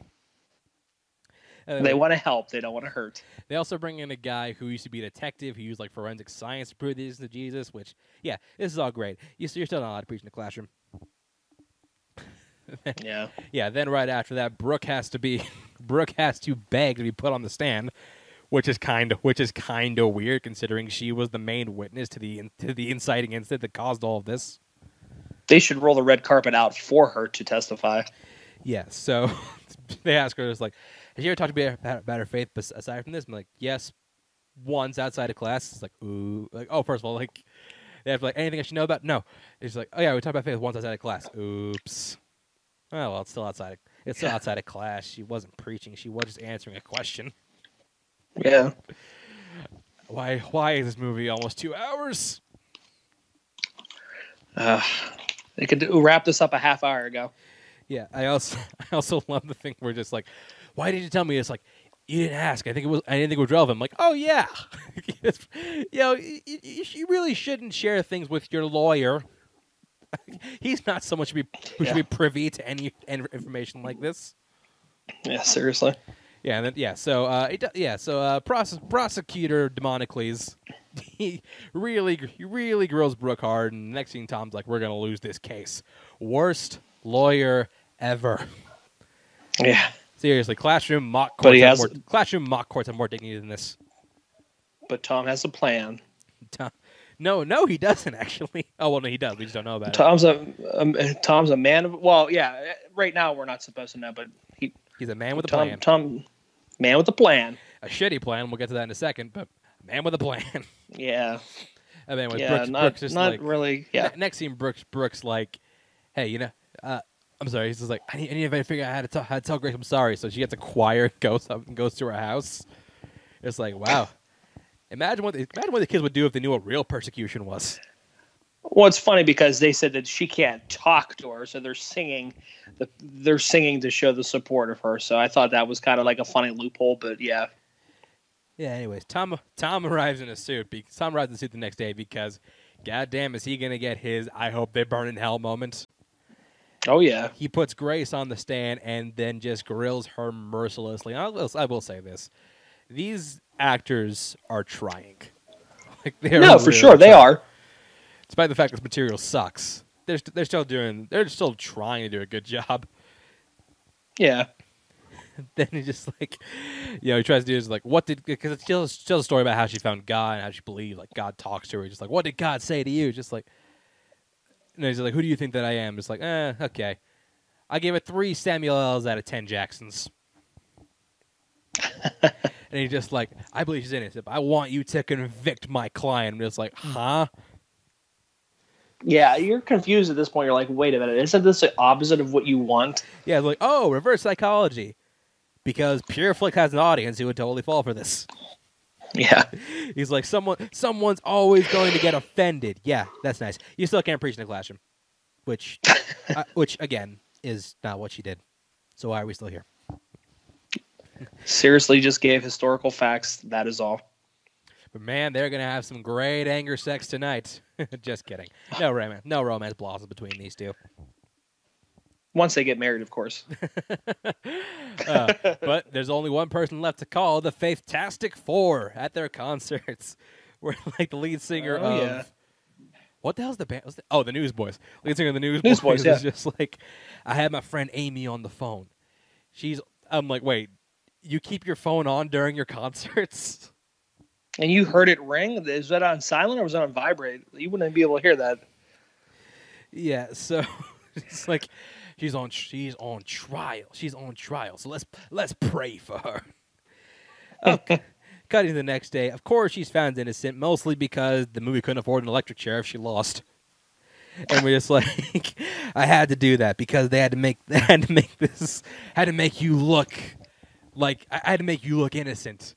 Uh, they want to help. They don't want to hurt. They also bring in a guy who used to be a detective, who used like forensic science to prove this to Jesus. Which, yeah, this is all great. You, you're still not allowed to preach in the classroom. Yeah, Yeah, then right after that, Brooke has to be Brooke has to beg to be put on the stand, which is kind of which is kind of weird considering she was the main witness to the to the inciting incident that caused all of this. they should roll the red carpet out for her to testify. Yeah, so they ask her, "It's like, have you ever talked to me about, about her faith aside from this?" I'm like, "Yes, once outside of class." It's like, "Ooh," like, "Oh, first of all, like, they have like anything I should know about?" No, it's like, "Oh yeah, we talked about faith once outside of class." Oops. Oh well, it's still outside. Of, it's still outside of class. She wasn't preaching. She was just answering a question. Yeah. Why? Why is this movie almost two hours? Uh, they could do, wrap this up a half hour ago. Yeah, I also I also love the thing where just like, why did you tell me? It's like you didn't ask. I think it was I didn't think it was relevant. I'm like, oh yeah, you know, you, you really shouldn't share things with your lawyer. He's not someone should be who should be privy to any, any information like this. Yeah, seriously. Yeah, and then yeah, so uh, it, yeah, so uh, prose- prosecutor Demonicles, he really he really grills Brooke hard, and next thing Tom's like, we're gonna lose this case. Worst lawyer ever. Yeah, Seriously, classroom mock courts. But he has- more, classroom mock courts have more dignity than this. but Tom has a plan. Tom- No, no, he doesn't actually. Oh well, no, he does. We just don't know about it. Tom's a um, Tom's a man of well, yeah. Right now we're not supposed to know, but he He's a man with a Tom plan. Tom man with a plan. A shitty plan. We'll get to that in a second, but a man with a plan. Yeah, I mean, with yeah. Brooks, not Brooks just not like really. Yeah, next scene, Brooks Brooks like, hey, you know, uh, I'm sorry. He's just like, I need, I need to figure out how to, tell how to tell Grace I'm sorry. So she gets a choir, goes up and goes to her house. It's like, wow. Imagine what the, imagine what the kids would do if they knew what real persecution was. Well, it's funny because they said that she can't talk to her, so they're singing. The, they're singing to show the support of her. So I thought that was kind of like a funny loophole, but yeah, Yeah. Anyways, Tom Tom arrives in a suit. Be, Tom arrives in a suit the next day because, goddamn, is he gonna get his "I hope they burn in hell" moment? oh yeah, He puts Grace on the stand and then just grills her mercilessly. I will, I will say this: these actors are trying. Like they are no, for really sure they are. Despite the fact that this material sucks, they're st- they're still doing. They're still trying to do a good job. Yeah, then he just like, you know, he tries to do is like, what did because it tells tells a story about how she found God and how she believed like God talks to her. Just like, what did God say to you? Just like, and he's like, who do you think that I am? Just like, eh, okay. I gave it three Samuel L's out of ten Jacksons. and he's just like, I believe she's innocent, but I want you to convict my client. I'm just like, huh? Yeah, you're confused at this point. You're like, wait a minute, isn't this the opposite of what you want? Yeah, like, oh, reverse psychology. Because Pure Flick has an audience who would totally fall for this. Yeah. He's like, someone, someone's always going to get offended. Yeah, that's nice. You still can't preach in the classroom, which, uh, which again is not what she did. So why are we still here? Seriously, just gave historical facts. That is all. But man, they're gonna have some great anger sex tonight. Just kidding. No romance. No romance blossoms between these two. Once they get married, of course. Uh, but there's only one person left to call the Faithtastic Four at their concerts. Where like the lead singer Oh, of yeah. what the hell's the band? the- oh, the Newsboys. Lead singer of the Newsboys, Newsboys, is yeah. just like, I had my friend Amy on the phone. She's. I'm like, wait, you keep your phone on during your concerts? And you heard it ring. Is that on silent or was it on vibrate? You wouldn't be able to hear that. Yeah, so it's like she's on she's on trial. She's on trial. So let's let's pray for her. Oh, okay. Cutting to the next day. Of course she's found innocent, mostly because the movie couldn't afford an electric chair if she lost. And we're just like I had to do that because they had to make they had to make this had to make you look like I had to make you look innocent.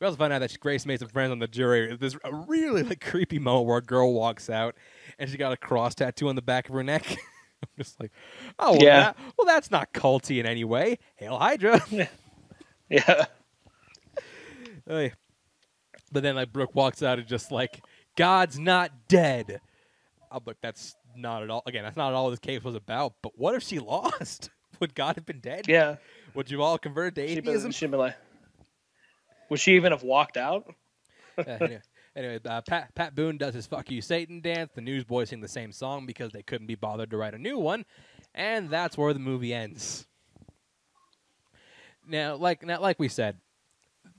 We also find out that Grace made some friends on the jury. There's a really like creepy moment where a girl walks out and she got a cross tattoo on the back of her neck. I'm just like, oh well, Yeah. that- well, that's not culty in any way. Hail Hydra. Yeah. Yeah. But then like Brooke walks out and just like, God's not dead. I'm like, that's not at all. Again, that's not at all this case was about. But what if she lost? Would God have been dead? Yeah. Would you all convert to atheism? she'd been like, would she even have walked out? Uh, anyway, anyway uh, Pat, Pat Boone does his "Fuck You Satan" dance. The Newsboys sing the same song because they couldn't be bothered to write a new one, and that's where the movie ends. Now, like now, like we said,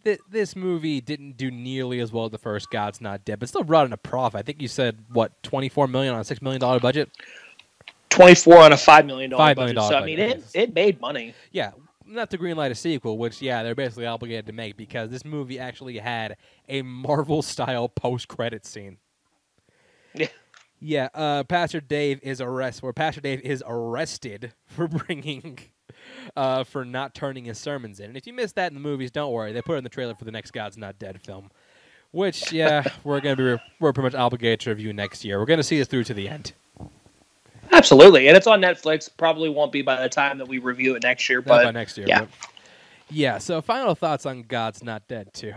th- this movie didn't do nearly as well as the first "God's Not Dead," but still brought in a profit. I think you said what twenty four million on a six million dollar budget. 24 on a $5 million $5 budget. million So, I mean, it, it made money. Yeah, not to greenlight a sequel, which yeah, they're basically obligated to make because this movie actually had a Marvel style post credit scene. Yeah. Yeah, uh, Pastor Dave is arrested. Or Pastor Dave is arrested for bringing, uh, for not turning his sermons in. And if you missed that in the movies, don't worry. They put it in the trailer for the next God's Not Dead film, which yeah, we're gonna be we're pretty much obligated to review next year. We're gonna see this through to the end. Absolutely. And it's on Netflix. Probably won't be by the time that we review it next year. Not But by next year. yeah. but- yeah. So final thoughts on God's Not Dead too.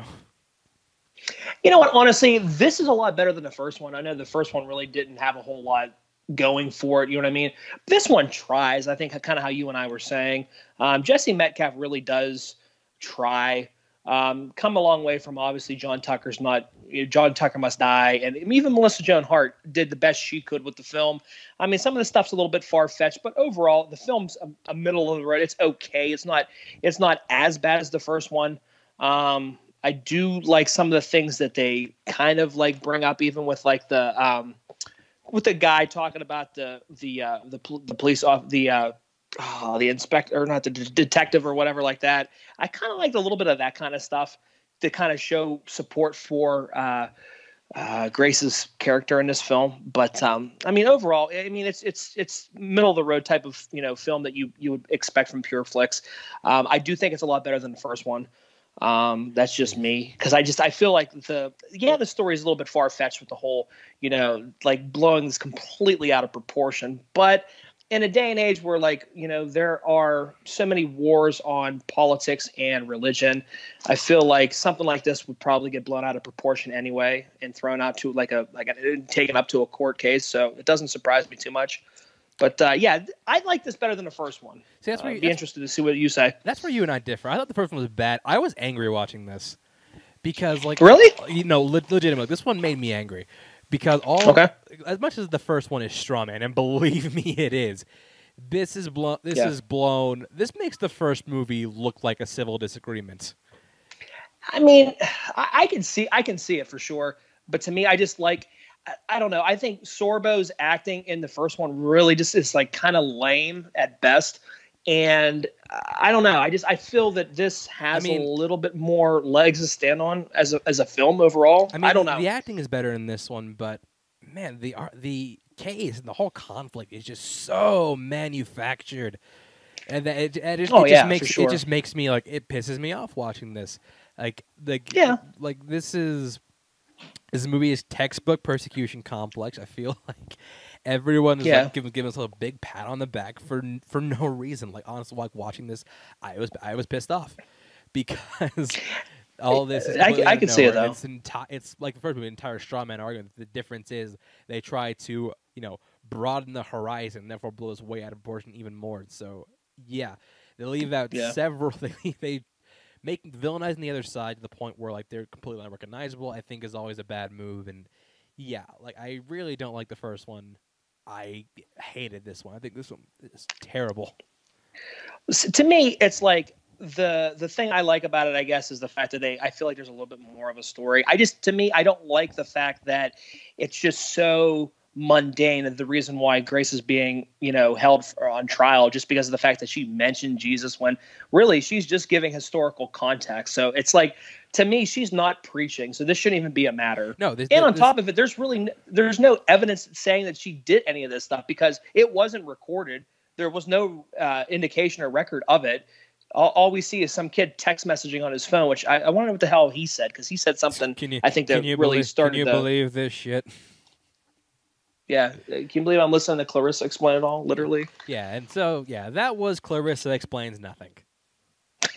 You know what? Honestly, this is a lot better than the first one. I know the first one really didn't have a whole lot going for it. You know what I mean? This one tries. I think kind of how you and I were saying. Um, Jesse Metcalfe really does try. Um, come a long way from obviously John Tucker's not. You know, John Tucker must die, and even Melissa Joan Hart did the best she could with the film. I mean, some of the stuff's a little bit far fetched, but overall, the film's a, a middle of the road. It's okay. It's not. It's not as bad as the first one. Um, I do like some of the things that they kind of like bring up, even with like the um, with the guy talking about the the uh, the the police off the uh, oh, the inspector or not the d- detective or whatever like that. I kind of liked a little bit of that kind of stuff to kind of show support for uh, uh, Grace's character in this film. But um, I mean, overall, I mean, it's it's it's middle of the road type of you know film that you you would expect from Pure Flix. Um, I do think it's a lot better than the first one. Um, that's just me because I just I feel like the yeah the story is a little bit far fetched with the whole you know like blowing this completely out of proportion, but in a day and age where like you know there are so many wars on politics and religion i feel like something like this would probably get blown out of proportion anyway and thrown out to like a like a, taken up to a court case so it doesn't surprise me too much but uh, yeah i like this better than the first one See, that's uh, where you- be interested to see what you say That's where you and I differ. I thought the first one was bad. I was angry watching this because, like, Really? you know, le- legitimately, this one made me angry because all Okay. as much as the first one is straw man, and believe me, it is. This is blown. This Yeah. is blown. This makes the first movie look like a civil disagreement. I mean, I, I can see I can see it for sure. But to me, I just like I, I don't know. I think Sorbo's acting in the first one really just is like kind of lame at best. And I don't know. I just I feel that this has mean- a little bit more legs to stand on as a as a film overall. I mean, I don't know. The acting is better in this one, but man, the the case and the whole conflict is just so manufactured, and that it, it, just, Oh, it just makes sure. it just makes me like it pisses me off watching this. Like like Yeah. like this is this movie is textbook persecution complex. I feel like everyone is Yeah. like giving giving us a big pat on the back for for no reason. Like honestly, like watching this, I was I was pissed off because all this is I- I completely out of can see it, though. It's enti- It's like the first movie, entire straw man argument. The difference is they try to you know broaden the horizon, therefore blow us way out of proportion even more. So yeah, they leave out Yeah. several. They they make villainizing the other side to the point where like they're completely unrecognizable. I think is always a bad move. And yeah, like I really don't like the first one. I hated this one. I think this one is terrible. S- to me it's like the the thing i like about it i guess is the fact that they i feel like there's a little bit more of a story i just to me i don't like the fact that it's just so mundane the reason why grace is being you know held for, on trial just because of the fact that she mentioned jesus when really she's just giving historical context so it's like to me she's not preaching so this shouldn't even be a matter No, this, and on this- top of it there's really there's no evidence saying that she did any of this stuff because it wasn't recorded there was no uh, indication or record of it all, all we see is some kid text messaging on his phone which i, I want to know what the hell he said because he said something Can you? i think that can you really believe, started Can you the, believe this shit? yeah Uh, can you believe i'm listening to clarissa explain it all literally Yeah, and so yeah, that was Clarissa explains nothing.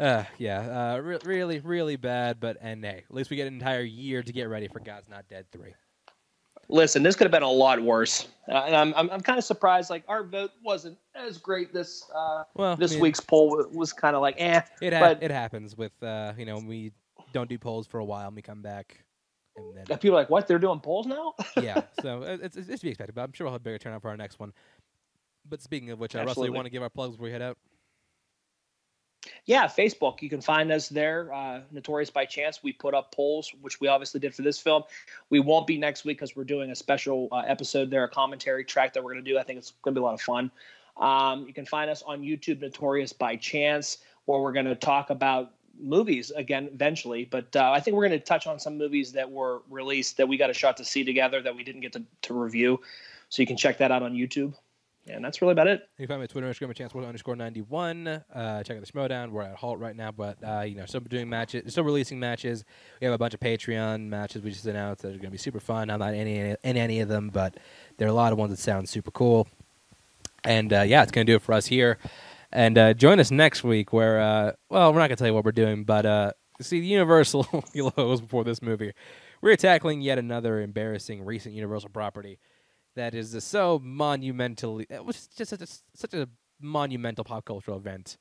uh, yeah, uh, re- really, really bad. But and hey, at least we get an entire year to get ready for God's Not Dead three. listen this could have been a lot worse uh, and i'm, I'm, I'm kind of surprised like our vote wasn't as great this uh, Well, I this mean, week's poll was, was kind of like eh it ha- but- it happens with uh, you know we don't do polls for a while and we come back, and then people are like what they're doing polls now yeah, so it- it's, it's to be expected. But I'm sure we'll have a bigger turnout for our next one. But speaking of which, uh, Russell, you want to give our plugs before we head out? Yeah, Facebook. You can find us there. Uh, Notorious by Chance. We put up polls, which we obviously did for this film. We won't be next week because we're doing a special uh, episode there, a commentary track that we're going to do. I think it's going to be a lot of fun. Um, you can find us on YouTube, Notorious by Chance, where we're going to talk about movies again eventually. But uh, I think we're going to touch on some movies that were released that we got a shot to see together that we didn't get to, to review. So you can check that out on YouTube. And that's really about it. You can find me on Twitter, Instagram, chance underscore ninety one. Uh, check out the Schmoedown. We're at Halt right now, but uh, you know, still doing matches, still releasing matches. We have a bunch of Patreon matches we just announced that are going to be super fun. I'm not in any in any of them, but there are a lot of ones that sound super cool. And uh, yeah, it's going to do it for us here. And uh, join us next week, where uh, well, we're not going to tell you what we're doing, but uh, see, the Universal was before this movie. We're tackling yet another embarrassing recent Universal property that is so monumentally it was just such a, such a monumental pop cultural event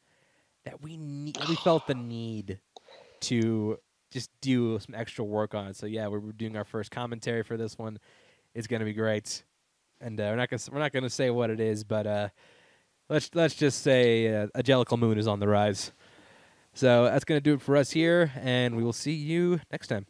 that we need we felt the need to just do some extra work on it. So yeah, we're, doing our first commentary for this one. It's gonna be great, and uh, we're not gonna we're not gonna say what it is, but uh, let's let's just say uh, a Jellicle Moon is on the rise. So that's gonna do it for us here, and we will see you next time.